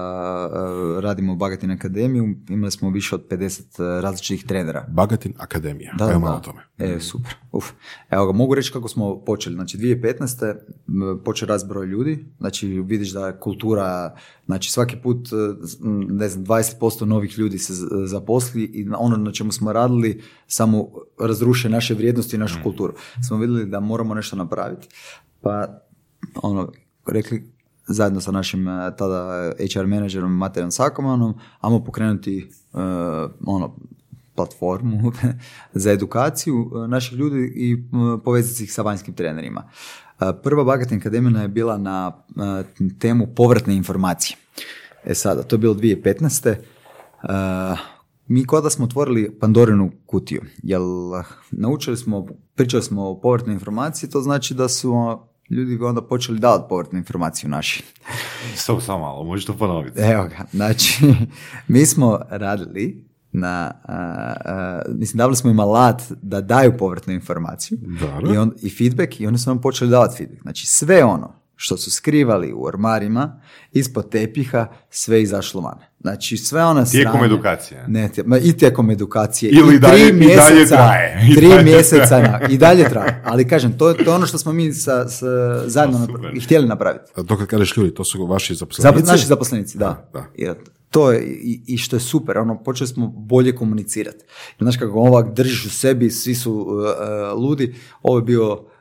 radimo u Bagatin Akademiju, imali smo više od 50 različitih trenera. Bagatin Akademija, da, malo o tome. E, super. Uf. Evo ga, mogu reći kako smo počeli. Znači, 2015. počeo rast broj ljudi, znači vidiš da je kultura, znači svaki put, ne znam, 20% novih ljudi se zaposli i ono na čemu smo radili samo razruše naše vrijednosti i našu mm. kulturu. Smo vidjeli da moramo nešto napraviti. Pa, ono, rekli, zajedno sa našim eh, tada HR menadžerom Matejom Sakomanom, ajmo pokrenuti uh, ono, platformu za edukaciju naših ljudi i povezati ih sa vanjskim trenerima. Prva Bagatin Akademija je bila na temu povratne informacije. E sada, to je bilo 2015. Uh, mi kod da smo otvorili Pandorinu kutiju, jer naučili smo, pričali smo o povratnoj informaciji, to znači da su ljudi onda počeli davati povratnu informaciju naši. Samo, samo malo, možeš to ponoviti. Evo ga, znači, mi smo radili na, mislim, davali smo im alat da daju povratnu informaciju i, on, i feedback i oni su nam počeli davati feedback. Znači, sve ono što su skrivali u ormarima, ispod tepiha, sve izašlo van. Znači sve ona Tijekom edukacije. Ne, i tijekom edukacije. Ili I dalje, tri mjeseca, i dalje traje. I tri mjeseca na, i dalje traje. Ali kažem, to, to je ono što smo mi sa, sa zajedno i htjeli napraviti. A to kad kažeš ljudi, to su vaši zaposlenici? naši zaposlenici, da. da. to je, i, i, što je super, ono, počeli smo bolje komunicirati. Znaš kako ovak držiš u sebi, svi su uh, uh, ludi, ovo je bio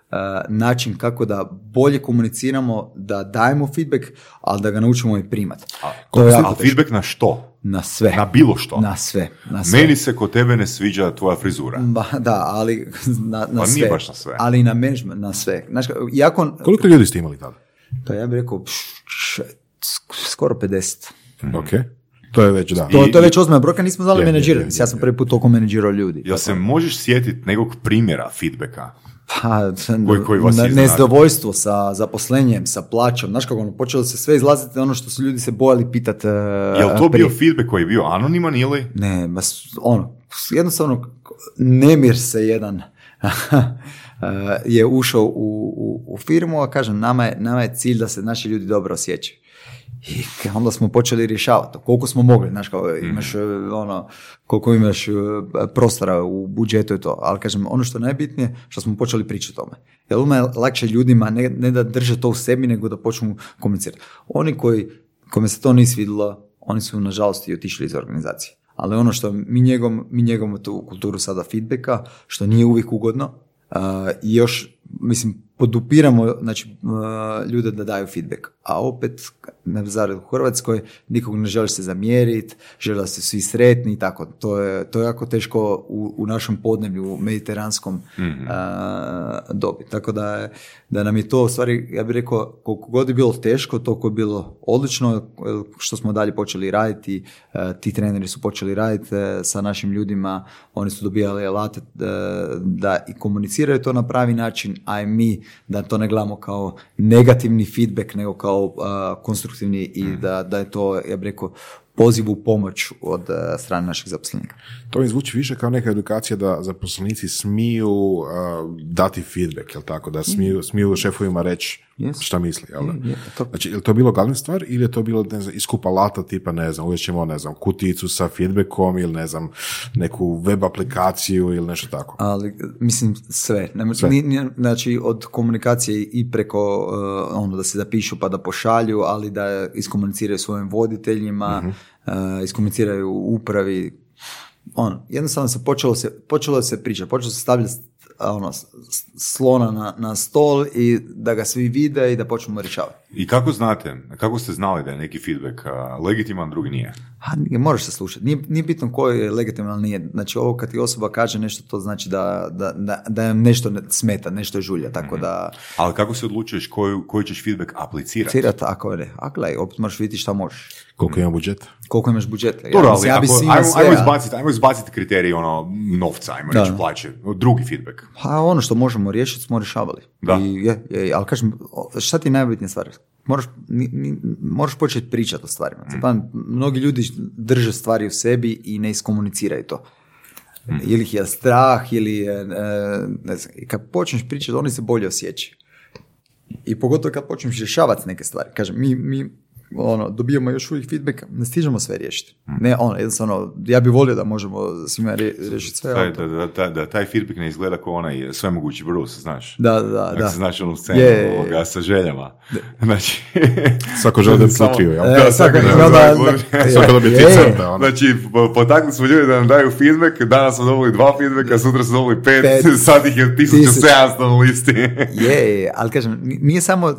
način kako da bolje komuniciramo, da dajemo feedback, ali da ga naučimo i primati. To je a feedback na što? Na sve. Na bilo što? Na sve. Na sve. Meni se kod tebe ne sviđa tvoja frizura. Ba, da, ali na, na pa sve. Nije baš na sve. Ali i na management, na sve. Znaš, jako... Koliko ljudi ste imali tada? To ja bih rekao skoro 50. mm Ok. To je već, da. To, to je već ozbiljna brojka, nismo znali menadžirati. Ja sam prvi put toliko menadžirao ljudi. Jel se možeš sjetiti nekog primjera feedbacka pa, nezadovoljstvo sa zaposlenjem, sa plaćom, znaš kako ono, počelo se sve izlaziti ono što su ljudi se bojali pitati. Uh, je to bio feedback koji je bio anoniman ili? Ne, bas, ono, jednostavno nemir se jedan je ušao u, u, u, firmu, a kažem, nama je, nama je cilj da se naši ljudi dobro osjećaju. I onda smo počeli rješavati koliko smo mogli, znaš, kao imaš mhm. ono, koliko imaš e, prostora u budžetu i to. Ali kažem, ono što je najbitnije, što smo počeli pričati o tome. Jer ima je lakše ljudima ne, ne da drže to u sebi, nego da počnu komunicirati. Oni koji, kome se to nije svidilo, oni su nažalost i otišli iz organizacije. Ali ono što mi njegom, mi njegom tu kulturu sada feedbacka, što nije uvijek ugodno, i još, mislim, podupiramo znači, ljude da daju feedback. A opet, na zarad u Hrvatskoj, nikog ne želiš se zamjeriti, žele se svi sretni i tako. To je, to je jako teško u, u našem podneblju, u mediteranskom mm dobi. Tako da, da nam je to, u stvari, ja bih rekao, koliko god je bilo teško, toliko je bilo odlično, što smo dalje počeli raditi, ti treneri su počeli raditi e, sa našim ljudima, oni su dobijali alate e, da i komuniciraju to na pravi način, a i mi da to ne gledamo kao negativni feedback, nego kao konstruktivni i mm. da, da je to, ja bih rekao, poziv u pomoć od strane naših zaposlenika. To mi zvuči više kao neka edukacija da zaposlenici smiju dati feedback, jel tako? Da smiju, mm. smiju šefovima reći Jesu. šta misli, jel da? Je, to- Znači, je li to bilo glavna stvar ili je to bilo, ne znam, iskup alata tipa, ne znam, uvest ćemo, ne znam, kuticu sa feedbackom ili, ne znam, neku web aplikaciju ili nešto tako? ali mislim sve. Ne, Sve. ni- ni- znači od komunikacije i preko uh, ono da se zapišu pa da pošalju, ali da iskomuniciraju svojim voditeljima, uh, iskomuniciraju upravi. Ono, jednostavno se počelo se, počelo se priča, počelo se stavljati ono, slona na, na stol i da ga svi vide i da počnemo rješavati. I kako znate, kako ste znali da je neki feedback legitiman, drugi nije? Ha, nije, moraš se slušati. Nije, nije bitno koji je legitiman ili nije. Znači ovo kad ti osoba kaže nešto, to znači da, da, da, da nešto ne- smeta, nešto je žulja. Tako da, Ali kako se odlučuješ koju, koji ćeš feedback aplicirati? cirat ako ne. A gledaj, opet moraš vidjeti šta možeš. Koliko ima budžet? Koliko imaš budžeta. Ja, Dobro, ali mislim, ja bi ako, ajmo, sve, ajmo, izbaciti, ajmo izbaciti kriterij ono, novca, ajmo reći plaće. Drugi feedback. Pa ono što možemo riješiti smo rješavali. Da. I je, je, ali kažem, šta ti je najbitnija stvar? Moraš, moraš početi pričati o stvarima. Mm. Pa, mnogi ljudi drže stvari u sebi i ne iskomuniciraju to. Mm. Ili ih je strah, ili je, e, ne znam, i kad počneš pričati, oni se bolje osjećaju. I pogotovo kad počneš rješavati neke stvari. Kažem, mi, mi ono, dobijamo još uvijek feedback, ne stižemo sve riješiti. Mm. Ne, ono, jednostavno, ja bi volio da možemo svima rije- riješiti sve. Taj, da, da, da, da taj feedback ne izgleda kao onaj svemogući Bruce, znaš. Da, da, da. Ako se znaš onu scenu Je, ovoga sa željama. Znači, Svako želi da bi putuju, jel? E, Da, svako- da- onda- da- da- Svako dobije ti je, crte, ono. Znači, po- potakli smo ljudi da nam daju feedback, danas smo dobili dva feedbacka, sutra smo dobili pet, Pet. sad ih je 1700 na listi. Je, ali kažem, ni- nije samo uh,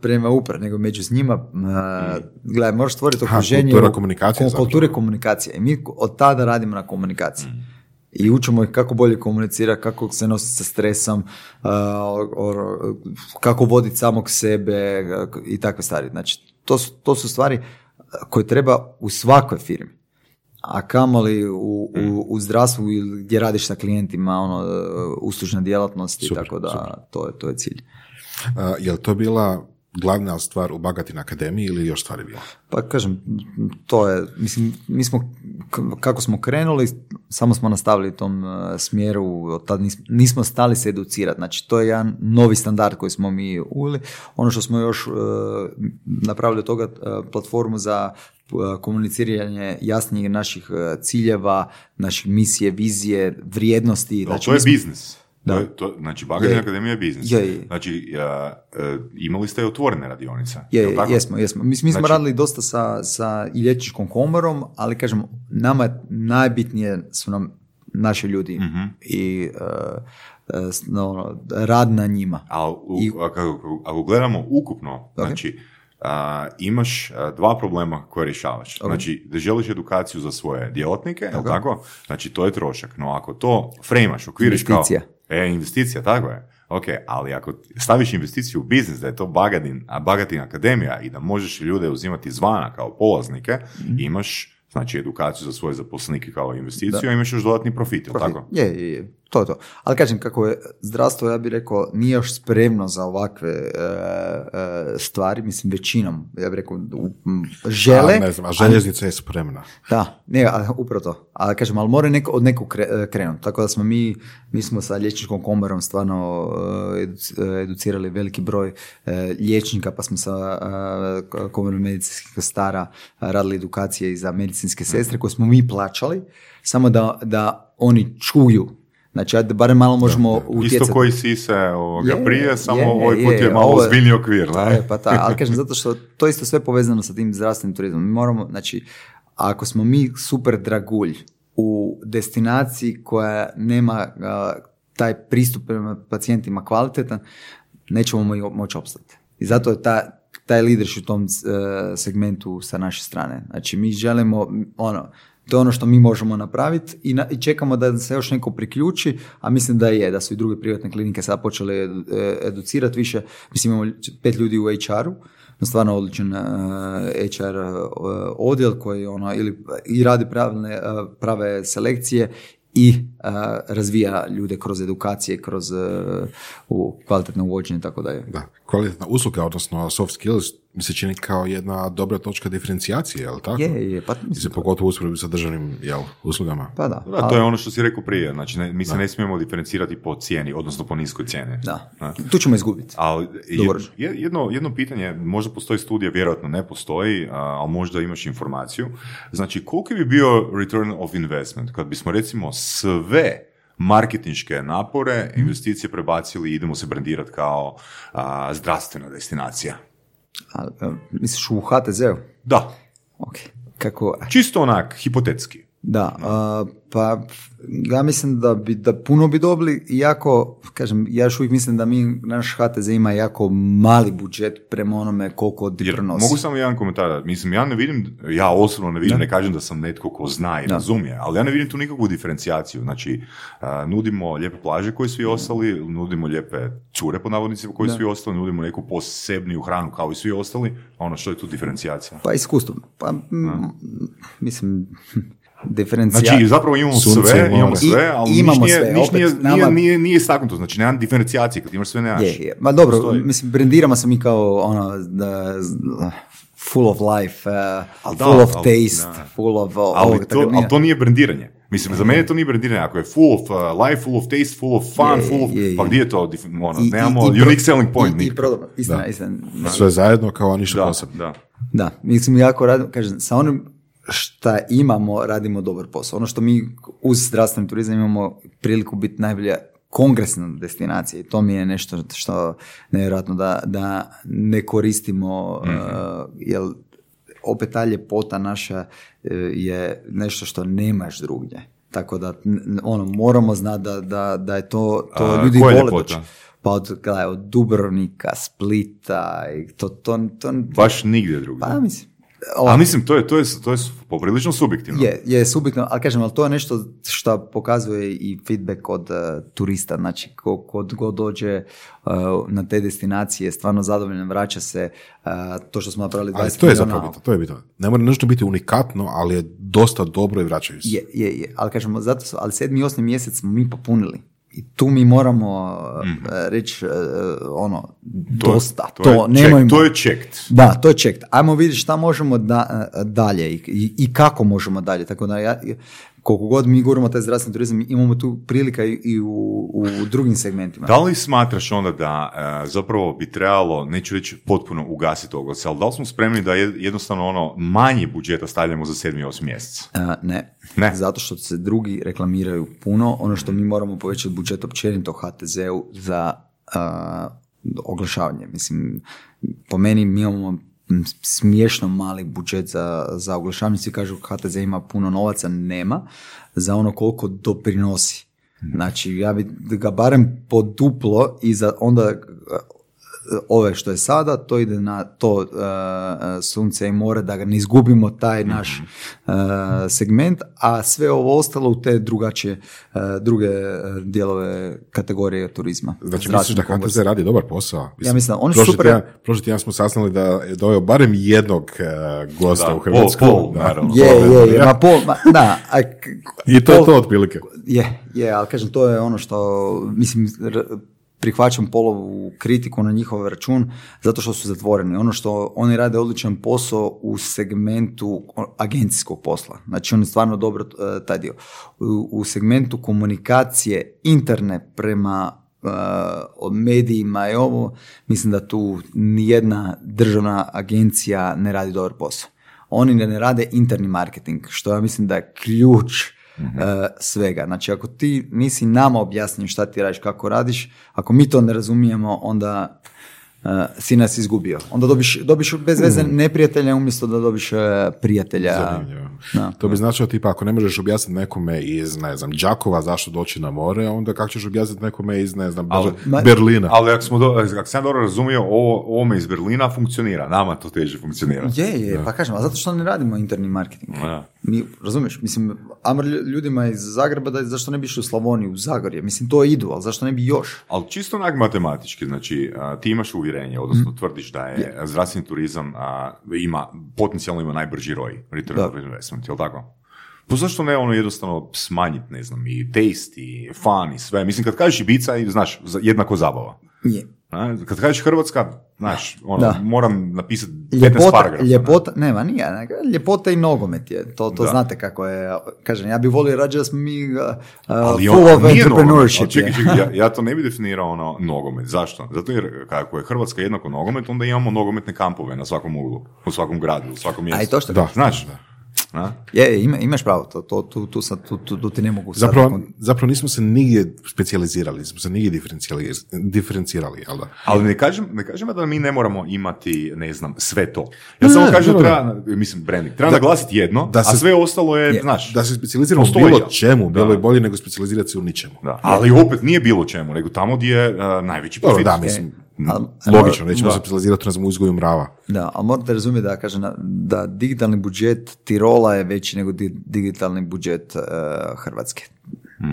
prema upravi, nego među s njima, uh, gledaj, moraš stvoriti okruženje... kultura u- komunikacije. Kulture komunikacije. I mi od tada radimo na komunikaciji. I učimo ih kako bolje komunicirati, kako se nositi sa stresom, uh, o- o- kako voditi samog sebe uh, i takve stvari. Znači, to su, to su stvari uh, koje treba u svakoj firmi. A kamoli u, u, u zdravstvu ili gdje radiš sa klijentima, ono, uh, uslužna djelatnost i tako da to je, to je cilj. A, je li to bila glavna stvar u Bagatin Akademiji ili još stvari bilo? Pa kažem, to je, mislim, mi smo, kako smo krenuli, samo smo nastavili tom uh, smjeru, od tad nis- nismo stali se educirati, znači to je jedan novi standard koji smo mi uveli. Ono što smo još uh, napravili od toga uh, platformu za komuniciranje jasnije naših ciljeva, naših misije, vizije, vrijednosti. Znači, to je smo- biznis. Da. To znači, Bagatin Je. Akademija je biznis. Je, je. Znači, a, e, imali ste otvorene radionice. Je, je, tako? jesmo, jesmo. Mi, mi smo Znači- radili dosta sa, sa i liječničkom komorom, ali kažem, nama je najbitnije su nam naši ljudi Mhm. i uh, uh, s- no, rad na njima. Ali u- I- ako, ako gledamo ukupno, znači, a, imaš a, dva problema koje rješavaš. Znači, da želiš edukaciju za svoje djelatnike, jel Ok. tako? Znači, to je trošak. No, ako to frejmaš, okviriš kao... Investicija. E, investicija, tako je. Ok, ali ako staviš investiciju u biznis, da je to Bagatin, a Bagatin Akademija i da možeš ljude uzimati izvana kao polaznike, Mhm. imaš znači edukaciju za svoje zaposlenike kao investiciju, a imaš još dodatni profit, jel tako? Je, je, je, to je to. Ali kažem, kako je zdravstvo, ja bih rekao, nije još spremno za ovakve e, e, stvari, mislim, većinom, ja bih rekao, u- m, žele. A, ne znam, a željeznica je spremna. Da, ne, a, upravo to. Ali kažem, ali mora neko, od nekog kre, krenuti. Tako da smo mi, mi smo sa liječničkom komorom stvarno educ- eh, educirali veliki broj eh, liječnika, pa smo sa komorom medicinskih stara radili edukacije i za medicinske sestre koje smo mi plaćali, samo da, da oni čuju. Znači, ajde, barem malo možemo utjecati. Isto koji si se ovoga Je, prije, samo je, ovaj put je, je, malo ozbiljniji okvir. Da, ne? je, pa tak, ali kažem, zato što to isto sve povezano sa tim zdravstvenim turizmom. Mi moramo, znači, ako smo mi super dragulj u destinaciji koja nema a, taj pristup prema pacijentima kvalitetan, nećemo mo- moći opstati. I zato je ta, taj leadership u tom e, segmentu sa naše strane. Znači, mi želimo, ono, to je ono što mi možemo napraviti i, na- i čekamo da se još neko priključi, a mislim da je, da su i druge privatne klinike sad počele edu- e, educirati više. Mislim, imamo pet ljudi u HR-u, stvarno odličan e, HR odjel koji ono, ili, i radi pravilne, e, prave selekcije i e, razvija ljude kroz edukacije, kroz e, u kvalitetno uvođenje i tako dalje. Da. Kvalitetna usluga, odnosno soft skills, mi se čini kao jedna dobra točka diferencijacije, jel tako? Je, je, pa Mislim, pogotovo usporedbi sa državnim jel, uslugama. Pa da. Da, to je ono što si rekao prije, znači ne, mi se ne smijemo diferencirati po cijeni, odnosno po niskoj cijeni. Da. Tu ćemo izgubiti. Ali jedno, jedno pitanje, možda postoji studija, vjerojatno ne postoji, ali možda imaš informaciju. Znači, koliki bi bio return of investment kad bismo recimo sve marketinške napore, investicije prebacili i idemo se brandirati kao a, zdravstvena destinacija? A, a, misliš u HTZ-u? Da, Ok. Kako, čisto onak, hipotetski. Da, a, pa ja mislim da bi da puno bi dobili, iako, kažem, ja još uvijek mislim da mi, naš HTZ ima jako mali budžet prema onome koliko doprinosi. mogu samo jedan komentar, mislim, ja ne vidim, ja osobno ne vidim, ne kažem da sam netko ko zna i razumije, ali ja ne vidim tu nikakvu diferencijaciju. Znači, a, nudimo lijepe plaže koji svi ostali, nudimo lijepe cure po navodnicima koji svi ostali, nudimo neku posebniju hranu kao i svi ostali, a ono što je tu diferencijacija? Pa iskustvo. Pa, m, mislim, diferencija... Znači, zapravo imamo Sunce sve, i imamo sve, I- ali imamo niš nije, sve, niš opet nije, nama- nije, nije, nije istaknuto, znači nema diferencijacije, kad imaš sve nemaš. Je, je. Ma dobro, Postoji. mislim, brendiramo se mi kao ono, da, full of life, uh, Al da, full of al- taste, da. full of uh, Ali, ovoga, to, tako da mi- ali to nije brendiranje. Mislim, za mene to nije brendiranje. Ako je full of uh, life, full of taste, full of fun, Je, full of... je, je. Pa gdje je to? Ono, I- i- nemamo i pro- unique selling point. I, i istina, Da. istina. Sve zajedno kao ništa Da, posebno. da. Da, mislim jako radim, kažem, sa onim šta imamo radimo dobar posao. Ono što mi uz zdravstveni turizam imamo priliku biti najbolja kongresna destinacija i to mi je nešto što nevjerojatno da, da ne koristimo, uh, jer opet ta ljepota naša uh, je nešto što nemaš drugdje. Tako da ono, moramo znati da, da, da je to, to A, ljudi vole doći. Pa od, gledaj, od Dubrovnika, Splita, i to, to, to, Baš nigdje drugdje. pa mislim, A mislim, to je, to je, to je poprilično subjektivno. je, je subjektivno, ali kažem, ali to je nešto što pokazuje i feedback od uh, turista, znači ko, kod god dođe uh, na te destinacije, stvarno zadovoljan, vraća se, uh, to što smo napravili 20 Ali to je zapravo bitno, to je bitno. Ne mora nešto biti unikatno, ali je dosta dobro i vraćaju se. Je, je, je, ali kažemo, zato su, ali sedmi i osmi mjesec smo mi popunili. I tu mi moramo uh, reći uh, ono. To dosta, to, to nemojmo. to je checked. Da, to je checked. Ajmo vidjeti šta možemo da, dalje i, i, i kako možemo dalje. Tako da ja, koliko god mi guramo taj zdravstveni turizam, imamo tu prilika i, u, u drugim segmentima. Da li smatraš onda da e, zapravo bi trebalo, neću reći potpuno ugasiti oglas, ali da li smo spremni da je- jednostavno ono manje budžeta stavljamo za sedmi i osmi mjesec? A, ne. Ne. Zato što se drugi reklamiraju puno. Ono što mi moramo povećati budžet općenito HTZ-u za a, oglašavanje. Mislim, po meni mi imamo smiješno mali budžet za, za oglašavanje. Svi kažu HTZ ima puno novaca, nema. Za ono koliko doprinosi. Znači, ja bi ga barem poduplo i za onda ove što je sada, to ide na to uh, sunce i more, da ga ne izgubimo taj naš uh, segment, a sve ovo ostalo u te drugačije, uh, druge dijelove kategorije turizma. Znači, misliš da. HDZ radi dobar posao? Ja mislim da oni super- Tjedan, prošli tjedan smo saznali da je doveo barem jednog gosta Da, u Hrvatsku. pol, pol, Da. naravno. Je, je, je, ma pol, ma, da. a k- I to je to otprilike. Je, je, ali kažem, to je ono što, mislim, r- prihvaćam polovu kritiku na njihov račun zato što su zatvoreni. Ono što oni rade odličan posao u segmentu agencijskog posla. Znači oni stvarno dobro e, taj dio. U, u segmentu komunikacije interne prema e, o medijima i ovo, mislim da tu nijedna državna agencija ne radi dobar posao. Oni ne, rade interni marketing, što ja mislim da je ključ e, svega. Znači, ako ti nisi nama objasnio šta ti radiš, kako radiš, ako mi to ne razumijemo, onda e, si nas izgubio. Onda dobiš, dobiš bez veze neprijatelja umjesto da dobiš e, prijatelja. Zanimljivo. Da. To bi značilo tipa ako ne možeš objasniti nekome iz, ne znam, Đakova zašto doći na more, onda kako ćeš objasniti nekome iz, ne znam, Ali- Ber- Berlina. Ali ako, smo do, ako sam dobro razumio, ovo, ovome iz Berlina funkcionira, nama to teže funkcionira. Je, je, pa kažem, a zato što ne radimo interni marketing? Da. Mi, razumiješ, mislim, lju- ljudima iz Zagreba, da zašto ne bi išli u Slavoniju, u Zagorje? Mislim, to idu, ali zašto ne bi još? Ali čisto onak matematički, znači ti imaš uvjerenje, odnosno Mhm. tvrdiš da je zdravstveni turizam a, ima, potencijalno ima najbrži ROI, return Da. of investment, jel tako? Pa zašto ne ono jednostavno smanjiti, ne znam, i taste, i fun, i sve. Mislim, kad kažeš Ibiza, znaš, jednako zabava. Je. Kad kažeš Hrvatska, znaš, ono, Da. moram napisati 15 Ljepota, paragrafa. ljepota, nema, nije, nego ljepota i nogomet je, to, to Da. znate kako je, kažem, ja bih volio rađe da smo mi uh, Ali full on, of entrepreneurship. Čekaj, čekaj, ja, ja to ne bi definirao ono nogomet. Zašto? Zato jer kako je Hrvatska jednako nogomet, onda imamo nogometne kampove na svakom uglu, u svakom gradu, u svakom mjestu. A i to što Da. Znaš, a? Je, ima, imaš pravo, to, to, tu, tu, sad, tu, tu, tu ti ne mogu sad Zapravo, nakon- zapravo nismo se nigdje specijalizirali, nismo se nigdje diferencijali, diferencirali, jel da? Ali ne kažem, ne kažem da mi ne moramo imati, ne znam, sve to. Ja Ne, samo ne, kažem da ne, treba, mislim, branding, treba Da- naglasiti jedno, da a se- sve ostalo je, Je, znaš, Da se specijaliziramo u bilo čemu, bilo Da. je bolje nego specijalizirati se u ničemu. da. ali opet nije bilo čemu, nego tamo gdje je a, najveći profit. da, mislim, logično, nećemo se znam, u uzgoju mrava. Da, ali morate razumjeti da, kažem, da digitalni budžet Tirola je veći nego di- digitalni budžet eh, Hrvatske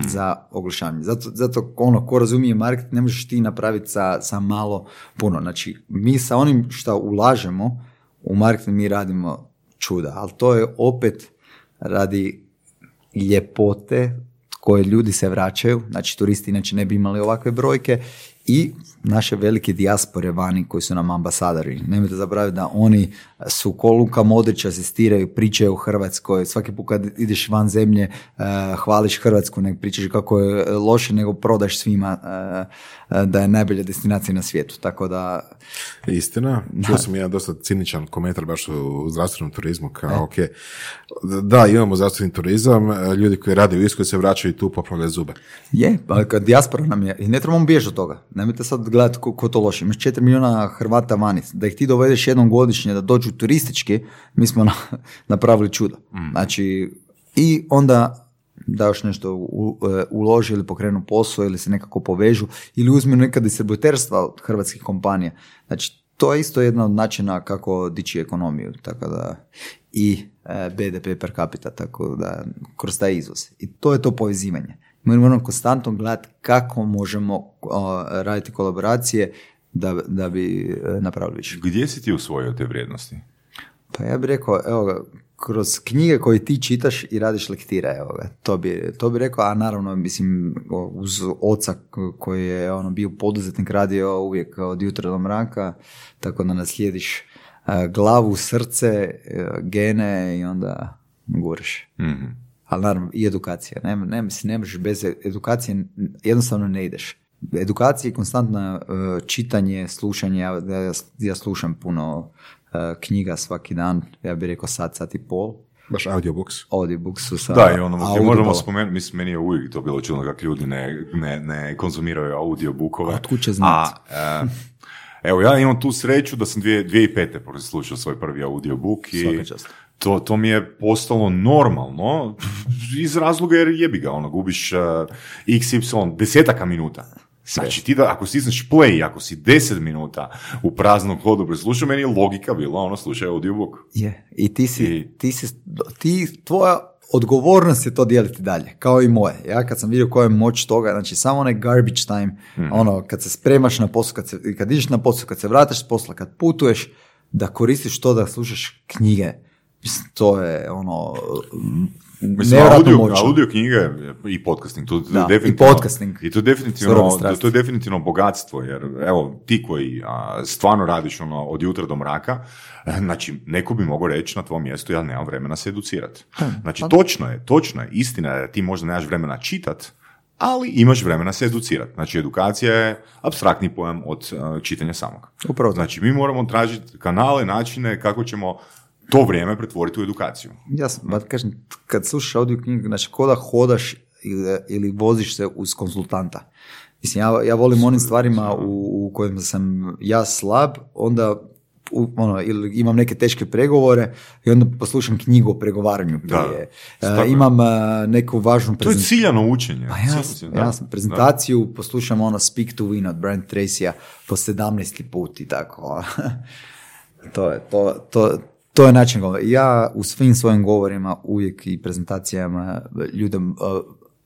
za oglašavanje. Zato, zato ono, ko razumije market, ne možeš ti napraviti sa, sa malo puno. Znači, mi sa onim što ulažemo u marketing mi radimo čuda, ali to je opet radi ljepote koje ljudi se vraćaju, znači turisti inače ne bi imali ovakve brojke i naše velike dijaspore vani koji su nam ambasadori. Nemojte zaboraviti da oni su ko Luka Modrić asistiraju, pričaju o Hrvatskoj, svaki put kad ideš van zemlje eh, hvališ Hrvatsku, ne pričaš kako je loše, nego prodaš svima eh, eh, da je najbolja destinacija na svijetu. Tako da Istina, čuo sam jedan dosta ciničan komentar baš u zdravstvenom turizmu, kao ok, da imamo zdravstveni turizam, e, ljudi koji rade u Irskoj se vraćaju i tu popravljaju zube. Je, pa kad dijaspora nam je, i ne trebamo bježati od toga. Nemojte sad gledati ko, ko to loše. Imaš 4 milijuna Hrvata vani. Da ih ti dovedeš jednom godišnje da dođu turistički, mi smo na- napravili čudo. Znači, i onda da još nešto u, e, uloži ili pokrenu posao ili se nekako povežu ili uzmu neka distributerstva od hrvatskih kompanija. Znači, to je isto jedan od načina kako dići ekonomiju. Tako da, i e, BDP per capita, tako da kroz taj izvoz. I to je to povezivanje. Mi moramo konstantno gledati kako možemo raditi kolaboracije da, da bi e, napravili više. Gdje si ti usvojio te vrijednosti? Pa ja bih rekao, evo ga, kroz knjige koje ti čitaš i radiš lektira, evo ga, to bi, to bi rekao, a naravno, mislim, uz oca koji je ono, bio poduzetnik, radio uvijek od jutra do mraka, tako da naslijediš e, glavu, srce, e, gene i onda gureš. Mhm. Ali naravno i edukacija. Ne, ne, mislim, ne možeš bez edukacije, jednostavno ne ideš. Edukacija i konstantno e, čitanje, slušanje, ja, ja, ja slušam puno e, knjiga svaki dan, ja bih rekao sat, sat i pol. Baš audiobooks. Audiobooks su sa Da, i ono, možemo spomenuti, mislim, meni je uvijek to bilo čudno kako ljudi ne, ne, ne konzumiraju audiobookove. Otkud će znat? A, e, evo, ja imam tu sreću da sam dvije, 2005. slušao svoj prvi audiobook i Svaka čast. To, to mi je postalo normalno iz razloga jer jebi ga, ono, gubiš uh, XY, desetaka minuta. Znači ti da, ako stisneš play, ako si 10 minuta u praznom hodu preslušao, meni je logika bila, ono, slušaj audiobook. Je, i ti si, I- ti si, ti, tvoja odgovornost je to dijeliti dalje, kao i moje. Ja kad sam vidio koja je moć toga, znači samo onaj garbage time, ono, kad se spremaš na posao, kad, se, kad ideš na posao, kad se vratiš s posla, kad putuješ, da koristiš to da slušaš knjige. To je ono, Mislim, audio, moćno. audio knjige i podcasting, to, Da, i definitivno, podcasting. I to je definitivno, to, je definitivno bogatstvo, jer evo, ti koji a, stvarno radiš ono, od jutra do mraka, eh, znači, neko bi mogao reći na tvom mjestu, ja nemam vremena se educirati. Znači, točno je, točno je, istina je, da ti možda nemaš vremena čitat, ali imaš vremena se educirati. Znači, edukacija je abstraktni pojam od eh, čitanja samog. Upravo. Znači, mi moramo tražiti kanale, načine kako ćemo to vrijeme pretvoriti u edukaciju. Jasno, ba, kažem, kad slušaš audio knjigu, znači ko da hodaš ili, ili voziš se uz konzultanta. Mislim, ja, ja volim onim stvarima u, u kojima sam ja slab, onda u- ono, ili imam neke teške pregovore i onda poslušam knjigu o pregovaranju Da, prije. E, je. imam e, neku važnu To je prezentaciju. ciljano učenje. Pa jasno, Ciljano, da. jasno. Prezentaciju poslušam ono Speak to Win od Brent Tracy-a po 17. put i tako. to je, to, to, to je način govora. Ja u svim svojim govorima uvijek i prezentacijama ljudem uh,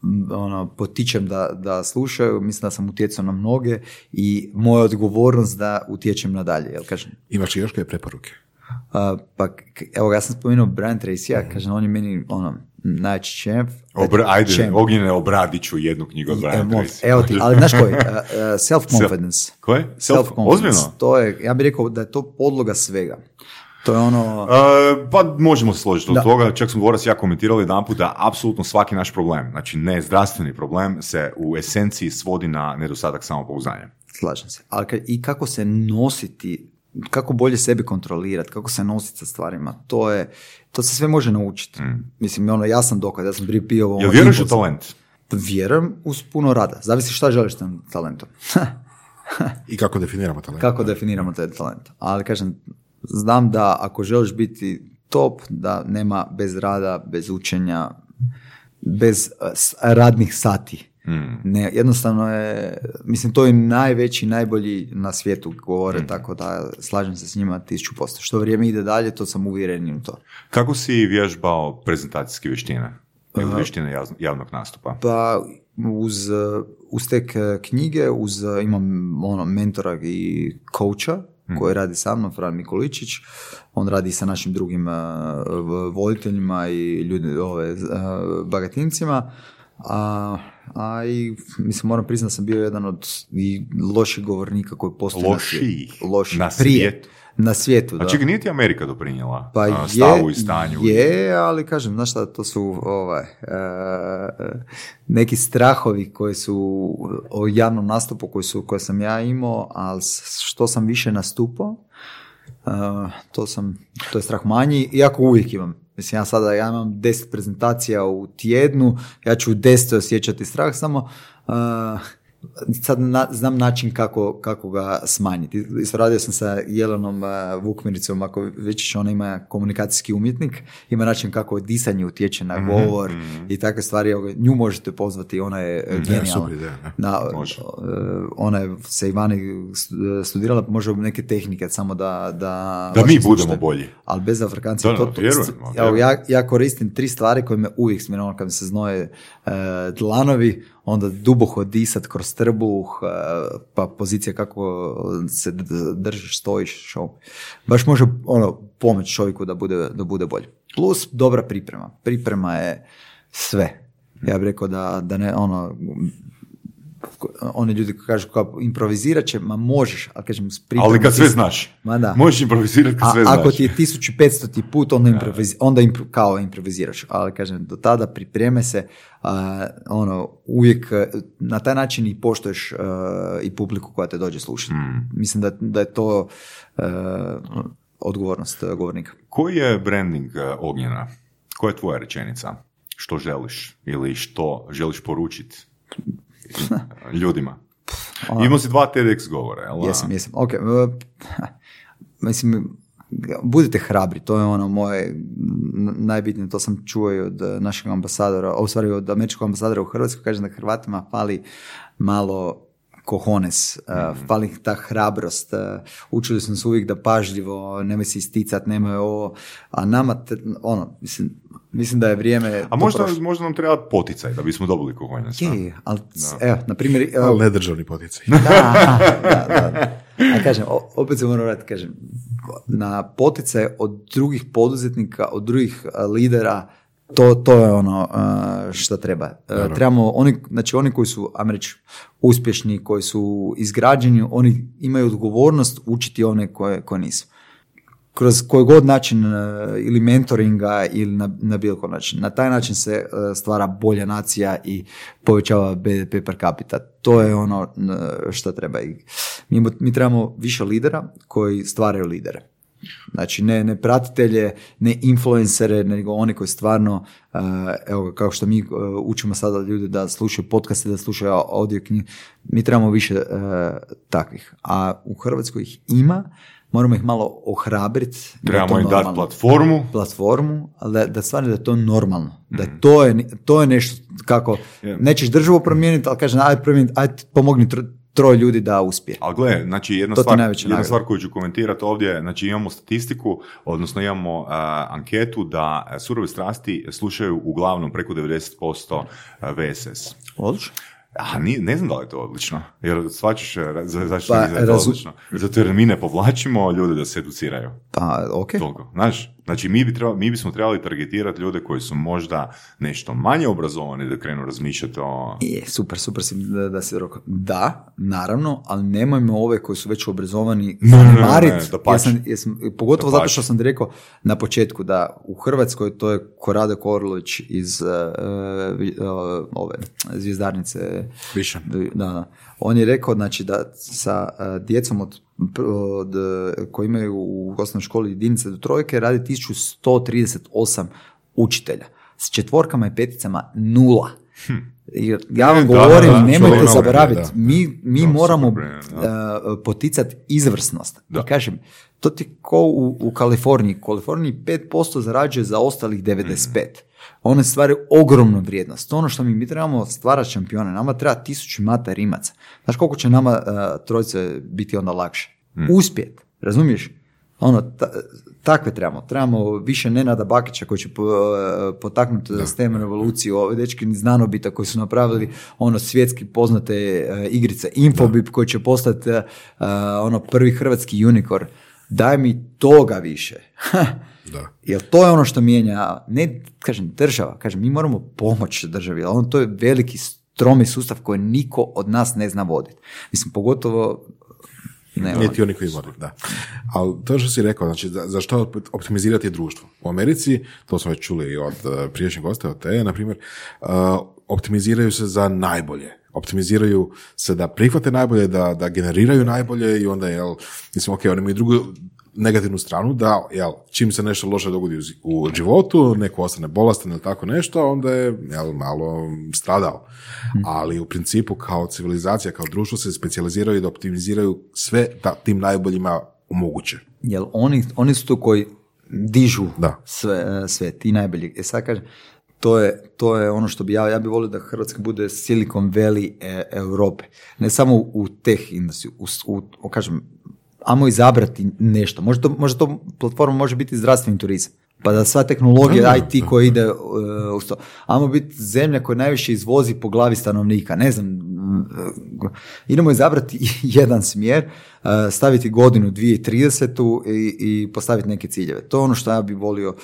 m, ono, potičem da, da slušaju, mislim da sam utjecao na mnoge i moja odgovornost da utječem na dalje, jel kažem. Imaš li još koje preporuke? Uh, pa, evo, ja sam spomenuo Brian Tracy-a, kažem, on je meni, ono, Znači, čemp. Obra, ajde, čemp. Ognjene, obradit ću jednu knjigu od E, Brian mo- Tracy. Evo ti, ali znaš koji? Uh, uh, self-confidence. Koje? Self, ozbiljno? To je, ja bih rekao da je to podloga svega. To je ono... E, pa možemo se složiti od toga, čak smo Goras ja komentirali jedan da apsolutno svaki naš problem, znači ne zdravstveni problem, se u esenciji svodi na nedostatak samopouzdanja. Slažem se. Ali ka- i kako se nositi, kako bolje sebe kontrolirati, kako se nositi sa stvarima, to je, to se sve može naučiti. Mislim, ono, ja sam dokaz, ja sam prije pio ovo Mm. Jel vjeruješ u talent? Vjerujem uz puno rada. Zavisi šta želiš tim talentom. I kako definiramo talent? kako definiramo taj talent. Ali kažem, znam da ako želiš biti top, da nema bez rada, bez učenja, bez radnih sati. Ne, jednostavno je, mislim, to je najveći, najbolji na svijetu govore, tako da slažem se s njima tisuću posto. Što vrijeme ide dalje, to sam uvjeren u to. Kako si vježbao prezentacijske vještine? Ili vještine javnog nastupa? Pa uz, uz te knjige, uz, imam ono, mentora i coacha koji radi sa mnom, Fran Nikoličić. On radi sa našim drugim v- voditeljima i ljudi, ove, uh, bagatincima. A, a i mislim moram priznati da sam bio jedan od i loših govornika koji postoje na svijetu. Loših. Na Prije. Na svijetu, A da. čekaj, nije ti Amerika doprinjela Pa a, je, stavu i stanju? je, ali kažem, znaš šta, to su ovaj, e, neki strahovi koji su o javnom nastupu koji su, koje sam ja imao, ali što sam više nastupao, e, to sam, to je strah manji, iako uvijek imam. Mislim, ja sada ja imam deset prezentacija u tjednu, ja ću u deset osjećati strah, samo e, sad na- znam način kako, kako ga smanjiti. Isto radio sam sa Jelenom uh, Vukmiricom, ako već ona ima komunikacijski umjetnik, ima način kako disanje utječe na Mhm, govor i takve stvari. Nju možete pozvati, ona je uh, genijalna. Može. uh, ona je se Ivani st- studirala može neke tehnike samo da da, Da mi budemo bolji. ali bez Afrikanci Da, da, to, to- ja, ja koristim tri stvari koje me uvijek smije ono kad mi se znoje e, dlanovi onda duboko disat kroz trbuh e, pa pozicija kako se držiš, stojiš show. baš može ono pomoći čovjeku da bude, da bude bolji plus dobra priprema priprema je sve ja bih rekao da, da ne ono oni ljudi koji kažu kao improvizirat će, ma možeš, ali kažem Ali kad sve znaš. Ma da. Možeš improvizirati kad sve ako znaš. ti je 1500 ti put, onda, improviz, onda impro- kao improviziraš. Ali kažem, do tada pripreme se, a, ono, uvijek e, na taj način i poštuješ e, i publiku koja te dođe slušati. Hmm. Mislim da, da je to e, odgovornost govornika. Koji je branding uh, Ognjena? Koja je tvoja rečenica? Što želiš? Ili što želiš poručiti ljudima? Imao si dva TEDx govora, jel? Jesam, jesam. Ok, e, mislim, budite hrabri, to je ono moje najbitnije, to sam čuo i od e, našeg ambasadora, u stvari od američkog ambasadora u Hrvatskoj, kaže da Hrvatima fali malo kohones, e, fali ta hrabrost, učili smo se uvijek da pažljivo, nemoj se isticat, nemoj ovo, a nama, te- ono, mislim, mislim da je vrijeme... A možda, možda nam treba poticaj da bismo dobili kokonjac. Je, je, ali, evo, na primjer, evo, Ali nedržavni poticaj. da, da, da. A kažem, opet se moram vratiti, kažem, na poticaj od drugih poduzetnika, od drugih a, lidera, to, to je ono a, što treba. E, trebamo, oni, znači oni koji su, ajmo reći, uspješni, koji su izgrađeni, oni imaju odgovornost učiti one koje, koje nisu kroz koji god način e, ili mentoringa ili na, na bilo koji način. Na taj način se e, stvara bolja nacija i povećava BDP per capita. To je ono što treba. Mi, mi trebamo više lidera koji stvaraju lidere. Znači ne, ne pratitelje, ne influencere, nego oni koji stvarno, e, evo kao što mi učimo sada ljude da slušaju podcaste, da slušaju audio knjige, mi trebamo više e, takvih. A u Hrvatskoj ih ima, moramo ih malo ohrabriti. da je Trebamo to im dati platformu. platformu, ali da, da stvarno da je to normalno. Da je to, je, to je nešto kako, Je. nećeš državu promijeniti, ali kažem, aj, promijeni, aj pomogni tro- troje ljudi da uspije. Ali gle, znači jedna, To je stvar, najveća jedna stvar koju ću komentirati ovdje, znači imamo statistiku, odnosno imamo a, anketu da surove strasti slušaju uglavnom preko 90% a, VSS. Odlično. A ni, ne znam da li je to odlično, jer svačaš za, zašto Pa, da je to razu- odlično. Zato jer mi ne povlačimo ljude da se educiraju. Pa, ok. Toliko, znaš? Znači, mi, bi trebali, mi bismo trebali targetirati ljude koji su možda nešto manje obrazovani da krenu razmišljati o... Je, super, super si da, da si rekao. Da, naravno, ali nemojmo ove koji su već obrazovani Ne, ne, ne, zanemarit, ne, jer dapače. sam- jer sam- pogotovo zato Dapače. što sam ti rekao na početku da u Hrvatskoj to je Korade Korlović iz uh, uh, ove zvijezdarnice Više. da, da. On je rekao znači, da sa uh, djecom od, od, uh, koji imaju u osnovnoj školi jedinice do trojke radi 1138 učitelja. S četvorkama i peticama nula. Jer ja vam govorim, da, da, nemojte zaboraviti, mi, mi moramo uh, poticati izvrsnost. Da. I kažem, to ti ko u, u Kaliforniji. U Kaliforniji 5% zarađuje za ostalih 95. One stvaraju ogromnu vrijednost. To ono što mi, mi trebamo stvarati šampione. Nama treba tisuću mata rimaca. Znaš koliko će nama uh, trojice biti onda lakše? Uspjet, razumiješ? Ono, ta- takve trebamo. Trebamo više Nenada Bakića koji će po, uh, potaknuti STEM revoluciju, ove dečki iz Nanobita koji su napravili ono svjetski poznate uh, igrice, Infobip koji će postati uh, ono prvi hrvatski unicorn. Daj mi toga više. Da. Jer to je ono što mijenja, ne kažem država, kažem mi moramo pomoći državi, ali on to je veliki stromi sustav koji niko od nas ne zna voditi. Mislim, pogotovo ne, Niti oni koji vode, da. Ali to što si rekao, znači za, za što optimizirati društvo? U Americi, to smo već čuli i od uh, prijašnjeg gosta, od te, na primjer, uh, optimiziraju se za najbolje. Optimiziraju se da prihvate najbolje, da, da generiraju najbolje i onda, jel, mislim, ok, oni imaju drugu negativnu stranu, da, jel, čim se nešto loše dogodi u, životu, neko ostane bolestan ili tako nešto, onda je, jel, malo stradao. Ali u principu kao civilizacija, kao društvo se specijaliziraju da optimiziraju sve da tim najboljima moguće. Jer oni, oni su tu koji dižu Da. sve, sve, ti najbolji. E sad kažem, to je, to je ono što bi ja, ja bi volio da Hrvatska bude Silicon Valley e, Europe. Ne samo u teh industriju, u, u, kažem, ajmo izabrati nešto. Možda to, možda to platforma može biti zdravstveni turizam. Pa da sva tehnologija IT koja ide uh, uz to. Ajmo biti zemlja koja najviše izvozi po glavi stanovnika. Ne znam, uh, idemo izabrati jedan smjer, uh, staviti godinu 2030 i, i postaviti neke ciljeve. To je ono što ja bi volio uh,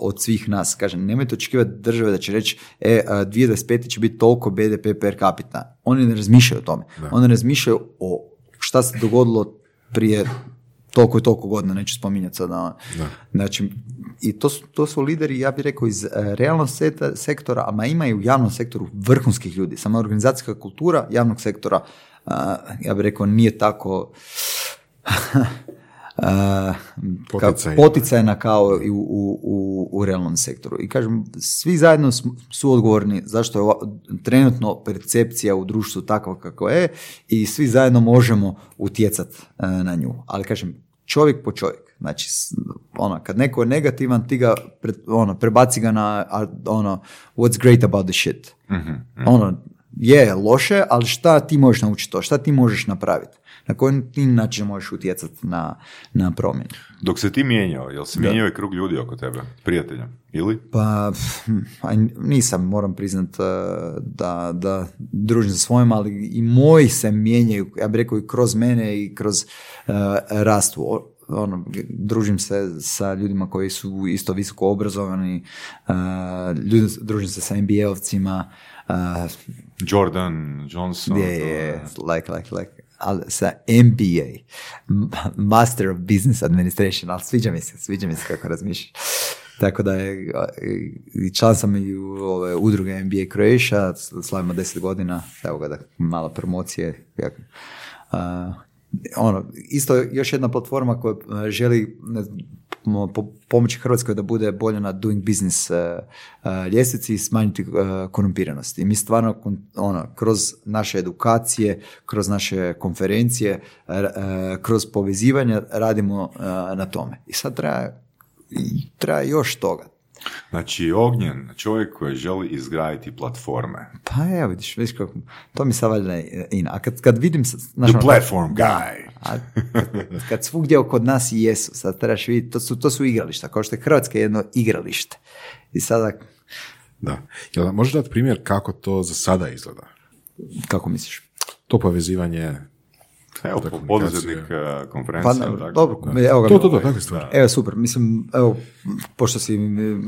od svih nas. Kažem, nemojte očekivati države da će reći e, uh, 2025 će biti toliko BDP per capita. Oni ne razmišljaju o tome. Oni razmišljaju o šta se dogodilo prije toliko i toliko godina, neću spominjati sada. Znači, i to su, to su lideri, ja bih rekao, iz e, realnog seta- sektora, a ima i u javnom sektoru vrhunskih ljudi. Sama organizacijska kultura javnog sektora, ja bih rekao, nije tako a, ka- Poticajna. poticajna kao i u, u, u, u realnom sektoru. I kažem, svi zajedno su odgovorni zašto je ova, trenutno percepcija u društvu takva kako je i svi zajedno možemo utjecati na nju. Ali kažem, čovjek po čovjek. Znači, ono, kad neko je negativan, ti ga pre, ono, prebaci ga na ono, what's great about the shit. Ono, je loše, ali šta ti možeš naučiti to? Šta ti možeš napraviti? Na koji način možeš utjecati na, na promjenu? Dok se ti mijenjao, jel se mijenjao i krug ljudi oko tebe? Prijatelja? Ili? Pa, nisam, moram priznat uh, da, da družim sa svojim, ali i moji se mijenjaju, ja bih rekao i kroz mene i kroz uh, rastu. O- Ono, družim se sa ljudima koji su isto visoko obrazovani, uh, ljudi, družim se sa MBA-ovcima, uh, Jordan, Johnson? je, to je, like, like, like, ali sa MBA, Master of Business Administration, ali sviđa mi se, sviđa mi se kako razmišljaš. Tako da je, i član sam i u ove udruge MBA Croatia, slavimo 10 godina, evo ga da malo promocije. A, ono, isto još jedna platforma koja a, želi pomoći Hrvatskoj da bude bolje na doing business a, a, ljestvici i smanjiti a, korumpiranost. I mi stvarno ono, kroz naše edukacije, kroz naše konferencije, kroz povezivanja radimo na tome. I sad treba, treba još toga. Znači, Ognjen, čovjek koji želi izgraditi platforme. Pa evo, vidiš, vidiš kako, to mi sad valjda ina. A kad, kad vidim... Znaš, The ono, platform guy. A kad svugdje kod nas i jesu, sad trebaš vidjeti, to su, to su igrališta, kao što je Hrvatska jedno igralište. I sada, Da. Jel možeš dati primjer kako to za sada izgleda? kako misliš? To povezivanje Evo, poduzetnik uh, konferencija. Pa, tako? dobro, evo ga. To, to, to, takve stvari. Evo, super. Mislim, evo, pošto si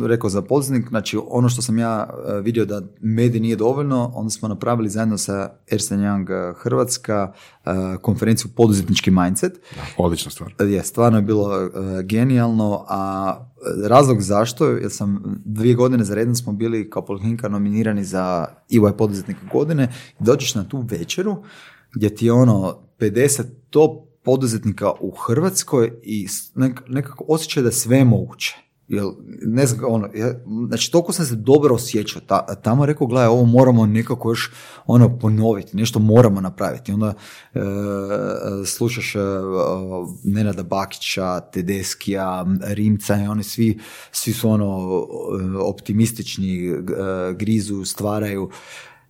rekao za poduzetnik, znači ono što sam ja e, vidio da medij nije dovoljno, onda smo napravili zajedno sa Ernst Young e, Hrvatska e, konferenciju Poduzetnički mindset. Odlična stvar. Je, stvarno je bilo e, genijalno, a razlog zašto, jer sam dvije godine za redom smo bili kao Poliklinika nominirani za EY poduzetnika godine dođeš na tu večeru gdje ti je ono 50 top poduzetnika u Hrvatskoj i nekako osjećaj da je sve moguće. Jel, ne znam, ono, ja, znači toliko sam se dobro osjećao. Ta, tamo rekao, gledaj, ovo moramo nekako još ono ponoviti, nešto moramo napraviti. Onda e, slušaš e, Nenada Bakića, Tedeskija, Rimca i oni svi, svi su ono e, optimistični, e, grizu, stvaraju.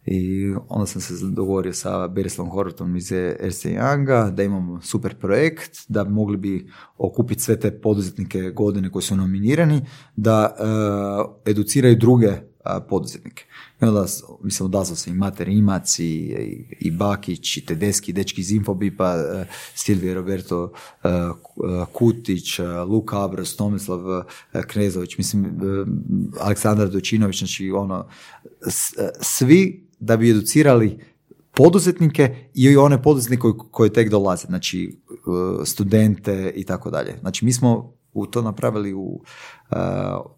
I onda sam se dogovorio sa Berislavom Horvatom iz RC Younga da imamo super projekt, da mogli bi okupiti sve te poduzetnike godine koji su nominirani, da e, educiraju druge e, poduzetnike. I onda, mislim, odazvao se i Mater Imac, i, i, i Bakić, i Tedeski, dečki iz Infobipa, e, Silvije Roberto Ku- Kutić, Luka Abros, Tomislav Knezović, mislim, Aleksandar Dočinović, znači ono, s- svi da bi educirali poduzetnike i one poduzetnike koji, koji tek dolaze, znači e, studente i tako dalje. Znači mi smo u to napravili u e,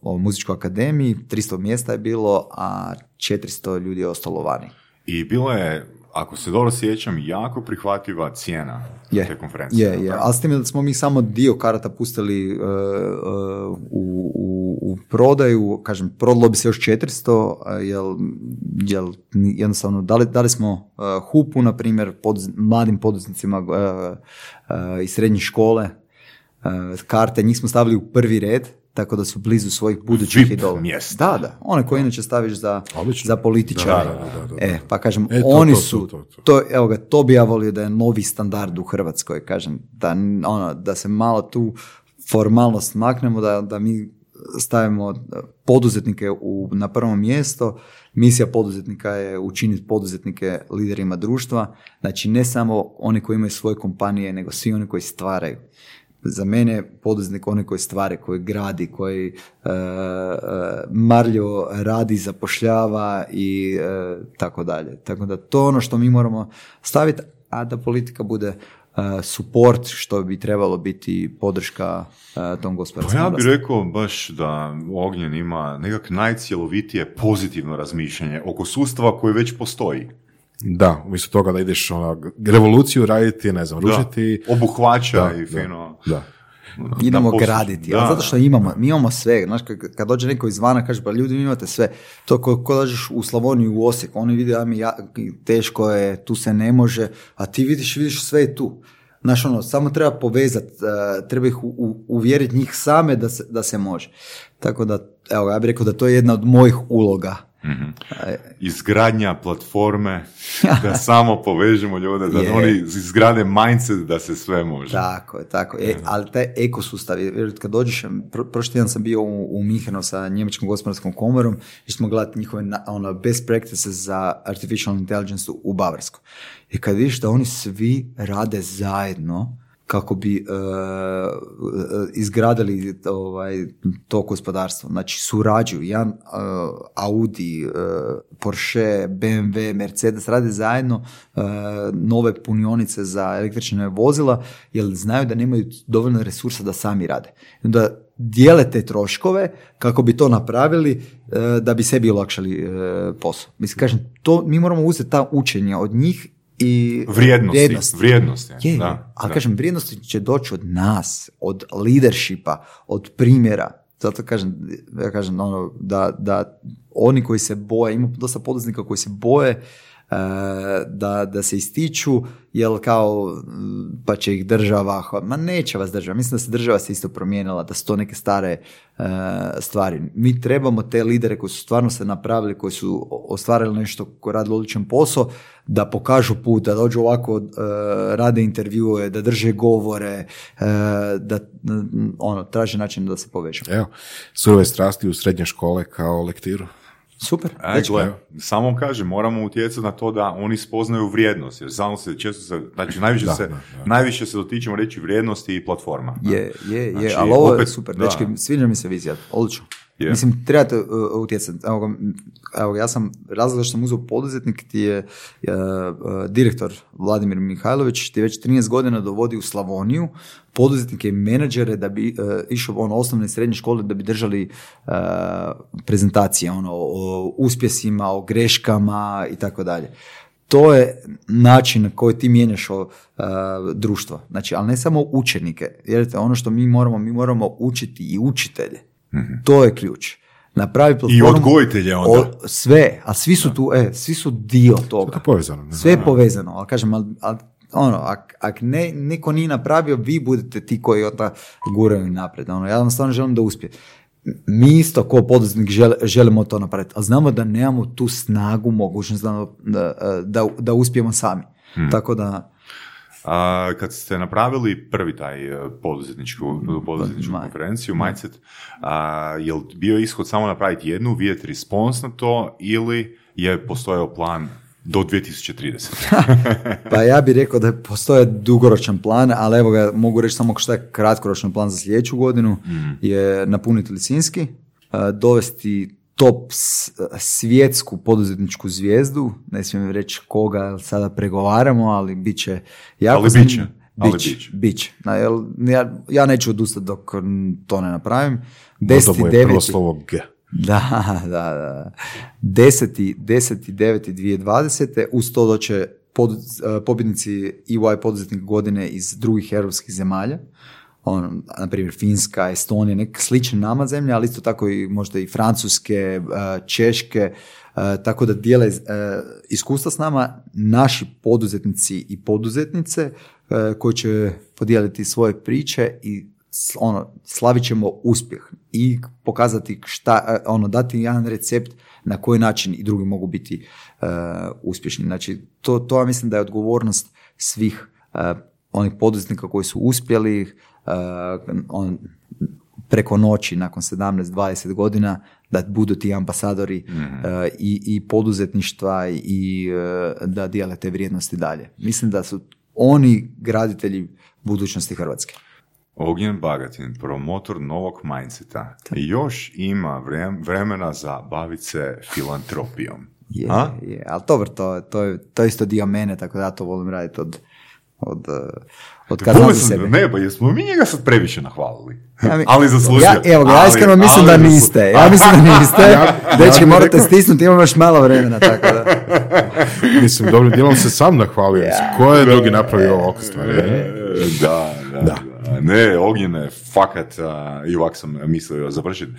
o muzičkoj akademiji, 300 mjesta je bilo, a 400 ljudi je ostalo vani. I bilo je, ako se dobro sjećam, jako prihvatljiva cijena Je, te konferencije. je, je. Ali s tim da smo mi samo dio karata pustili e, e, u, u, prodaju, kažem, prodalo bi se još 400, e, jel, jel jednostavno dali, dali smo hupu, na primjer, poduz- mladim poduzetnicima iz srednje škole, karte, njih smo stavili u prvi red, tako da su blizu svojih budućih idola. mjesta. Da, da. One koje inače staviš za, Odlično. za političare. E, pa kažem, E, to, oni to, to, su, to, to. to, evo ga, to bi ja volio da je novi standard u Hrvatskoj, kažem, da, ono, da se malo tu formalnost maknemo, da, da mi stavimo poduzetnike u, na prvo mjesto. Misija poduzetnika je učiniti poduzetnike liderima društva. Znači ne samo oni koji imaju svoje kompanije, nego svi oni koji stvaraju. Za mene poduzetnik onaj koji stvara, koji gradi, koji e, marljivo radi, zapošljava i e, tako dalje. Tako da to ono što mi moramo staviti, a da politika bude e, support što bi trebalo biti podrška e, tom Pa gospodarskom ja bih rekao baš da Ognjen ima nekak najcjelovitije pozitivno razmišljanje oko sustava koji već postoji. Da, umjesto toga da ideš ona, revoluciju raditi, ne znam, Da. rušiti. Obuhvaća Da, i da. fino. Da. Idemo da graditi, da, ali zato što imamo, mi imamo sve, znaš, kad, kad dođe neko izvana, kaže, pa ljudi, vi imate sve, to ko, ko dođeš u Slavoniju, u Osijek, oni vide, mi ja, teško je, tu se ne može, a ti vidiš, vidiš sve je tu. Znaš, ono, samo treba povezati, treba ih u- u- uvjeriti njih same da se, da se može. Tako da, evo, ja bih rekao da to je jedna od mojih uloga. Mhm. E, Izgradnja platforme, da samo povežemo ljude, da Je. oni izgrade mindset da se sve može. Tako je, tako je. E, ali taj ekosustav, je- jer kad dođeš, pr- prošli tjedan sam bio u, u Minhenu sa njemačkom gospodarskom komorom i smo gledati njihove na- ono, best practices za artificial intelligence u, u Bavarskoj. I kad vidiš da oni svi rade zajedno kako bi e, e, izgradili ovaj, to gospodarstvo. Znači, surađuju. Jedan e, Audi, e, Porsche, BMW, Mercedes rade zajedno e, nove punionice za električne vozila, jer znaju da nemaju dovoljno resursa da sami rade. Onda dijele te troškove kako bi to napravili e, da bi sebi olakšali posao. Mislim, kažem, to, mi moramo uzeti ta učenja od njih i Vrijednosti, vrijednosti, je, da, ali da. kažem, vrijednosti će doći od nas, od leadershipa, od primjera. Zato kažem, ja kažem ono, da, da oni koji se boje, ima dosta poduzetnika koji se boje da, da se ističu, jel kao, pa će ih država, ma neće vas država, mislim da se država se isto promijenila, da su to neke stare e, stvari. Mi trebamo te lidere koji su stvarno se napravili, koji su ostvarili nešto, koji radili odličan posao, da pokažu put, da dođu ovako, e, rade intervjue, da drže govore, e, da ono, traže način da se povežemo. Evo, surove strasti u srednje škole kao lektiru. Super, E, gle, samo vam kažem, moramo utjecati na to da oni spoznaju vrijednost, jer samo se često se, znači najviše, se, najviše se dotičemo reći vrijednosti i platforma. Je, je, je, Znači, ali ovo je opet, super, da. dečki, sviđa mi se vizija, odlično. Je. Mislim, trebate uh, utjecati. Evo, evo ja sam, razlog što sam uzeo poduzetnik ti je uh, uh, direktor Vladimir Mihajlović, ti već 13 godina dovodi u Slavoniju poduzetnike i menadžere da bi uh, išao ono osnovne i srednje škole da bi držali prezentacije ono, o uspjesima, o greškama i tako dalje. To je način na koji ti mijenjaš o, uh, društvo. Znači, ali ne samo učenike. Jer ono što mi moramo, mi moramo učiti i učitelje. To je ključ. Napravi platformu. odgojitelje onda. O- sve, a svi su tu, e, svi su dio toga. To je povezano. ne? Sve je povezano, ali kažem, ali, ali ono, ak, ak ne, niko nije napravio, vi budete ti koji onda guraju naprijed. Ono, ja vam stvarno želim da uspije. Mi isto ko poduzetnik žel- želimo to napraviti, ali znamo da nemamo tu snagu, mogućnost da, da, da, da uspijemo sami. Tako da, A, kad ste napravili prvi taj e, poduzetničku, poduzetničku konferenciju, Mindset, a, je li bio ishod samo napraviti jednu, vidjeti respons na to ili je postojao plan do 2030? Pa ja bih rekao da postoje dugoročan plan, ali evo ga, mogu reći samo što je kratkoročan plan za sljedeću godinu, je napuniti Lisinski, e, dovesti top svjetsku poduzetničku zvijezdu, ne smijem reći koga sada pregovaramo, ali bit će jako Ali bit će, Bić, bić. Na, jel, ja, ja neću odustati dok to ne napravim. Možda mu je prvo 10.9. slovo G. Da, da, da. 10. 10. 2020. Uz to doće pod, eh, pobjednici EY poduzetnik godine iz drugih europskih zemalja. On, na primjer, Finska, Estonija, neke slične nama zemlje, ali isto tako i možda i Francuske, eh, Češke, eh, tako da dijele eh, iskustva s nama naši poduzetnici i poduzetnice koji će podijeliti svoje priče i ono, slavit ćemo uspjeh i pokazati šta, e, ono, dati jedan recept na koji način i drugi mogu biti e, uspješni. Znači, to, to ja mislim da je odgovornost svih e, onih poduzetnika koji su uspjeli e, on, preko noći nakon 17-20 godina da budu ti ambasadori e, i, i poduzetništva i e, da dijele te vrijednosti dalje. Mislim da su oni graditelji budućnosti Hrvatske. Ognjen Bagatin, promotor novog mindseta, još ima vrem- vremena za baviti se filantropijom. Je, A? je, ali dobro, to, to, je, to je isto dio mene, tako da ja to volim raditi od, od, sam, sebe. ne, pa jesmo mi njega sad previše nahvalili. Ja mi- ali zaslužio. Ja, evo ga, ja Ali- iskreno mislim ali da niste. Ja mislim da niste. ja Dečki, morate rekao- stisnuti, imamo još malo vremena, tako da. Mislim, dobrim dijelom se sam nahvalio. Mislim, Ko je drugi napravio ovakve stvari? E, Da, da, da. Ne, Ognjene, fakat, i ovak sam mislio završiti.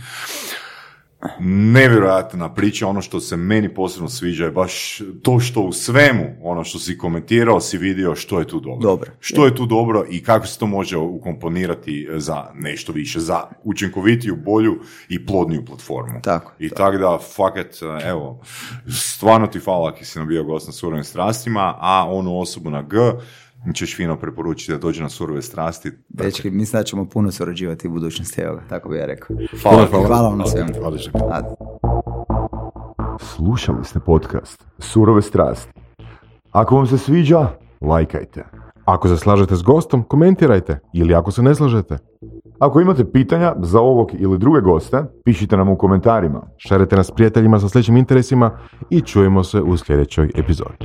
Nevjerojatna priča, ono što se meni posebno sviđa je baš to što u svemu, ono što si komentirao, si vidio što je tu dobro. Dobro. Što je tu dobro i kako se to može ukomponirati za nešto više, za učinkovitiju, bolju i plodniju platformu. Tako, I tako da, fakat, evo, stvarno ti hvala ako si nam bio gost na surovim strastima, a onu osobu na G ćeš fino preporučiti da dođe na surove strasti. Dečki, mislim da ćemo puno surađivati u budućnosti, evo ga, tako bi ja rekao. Hvala, Hvala vam na svemu. Slušali ste podcast Surove strasti. Ako vam se sviđa, lajkajte. Ako se slažete s gostom, komentirajte. Ili ako se ne slažete, Ako imate pitanja za ovog ili druge goste, pišite nam u komentarima. šarite nas prijateljima sa sličnim interesima i čujemo se u sljedećoj epizodi.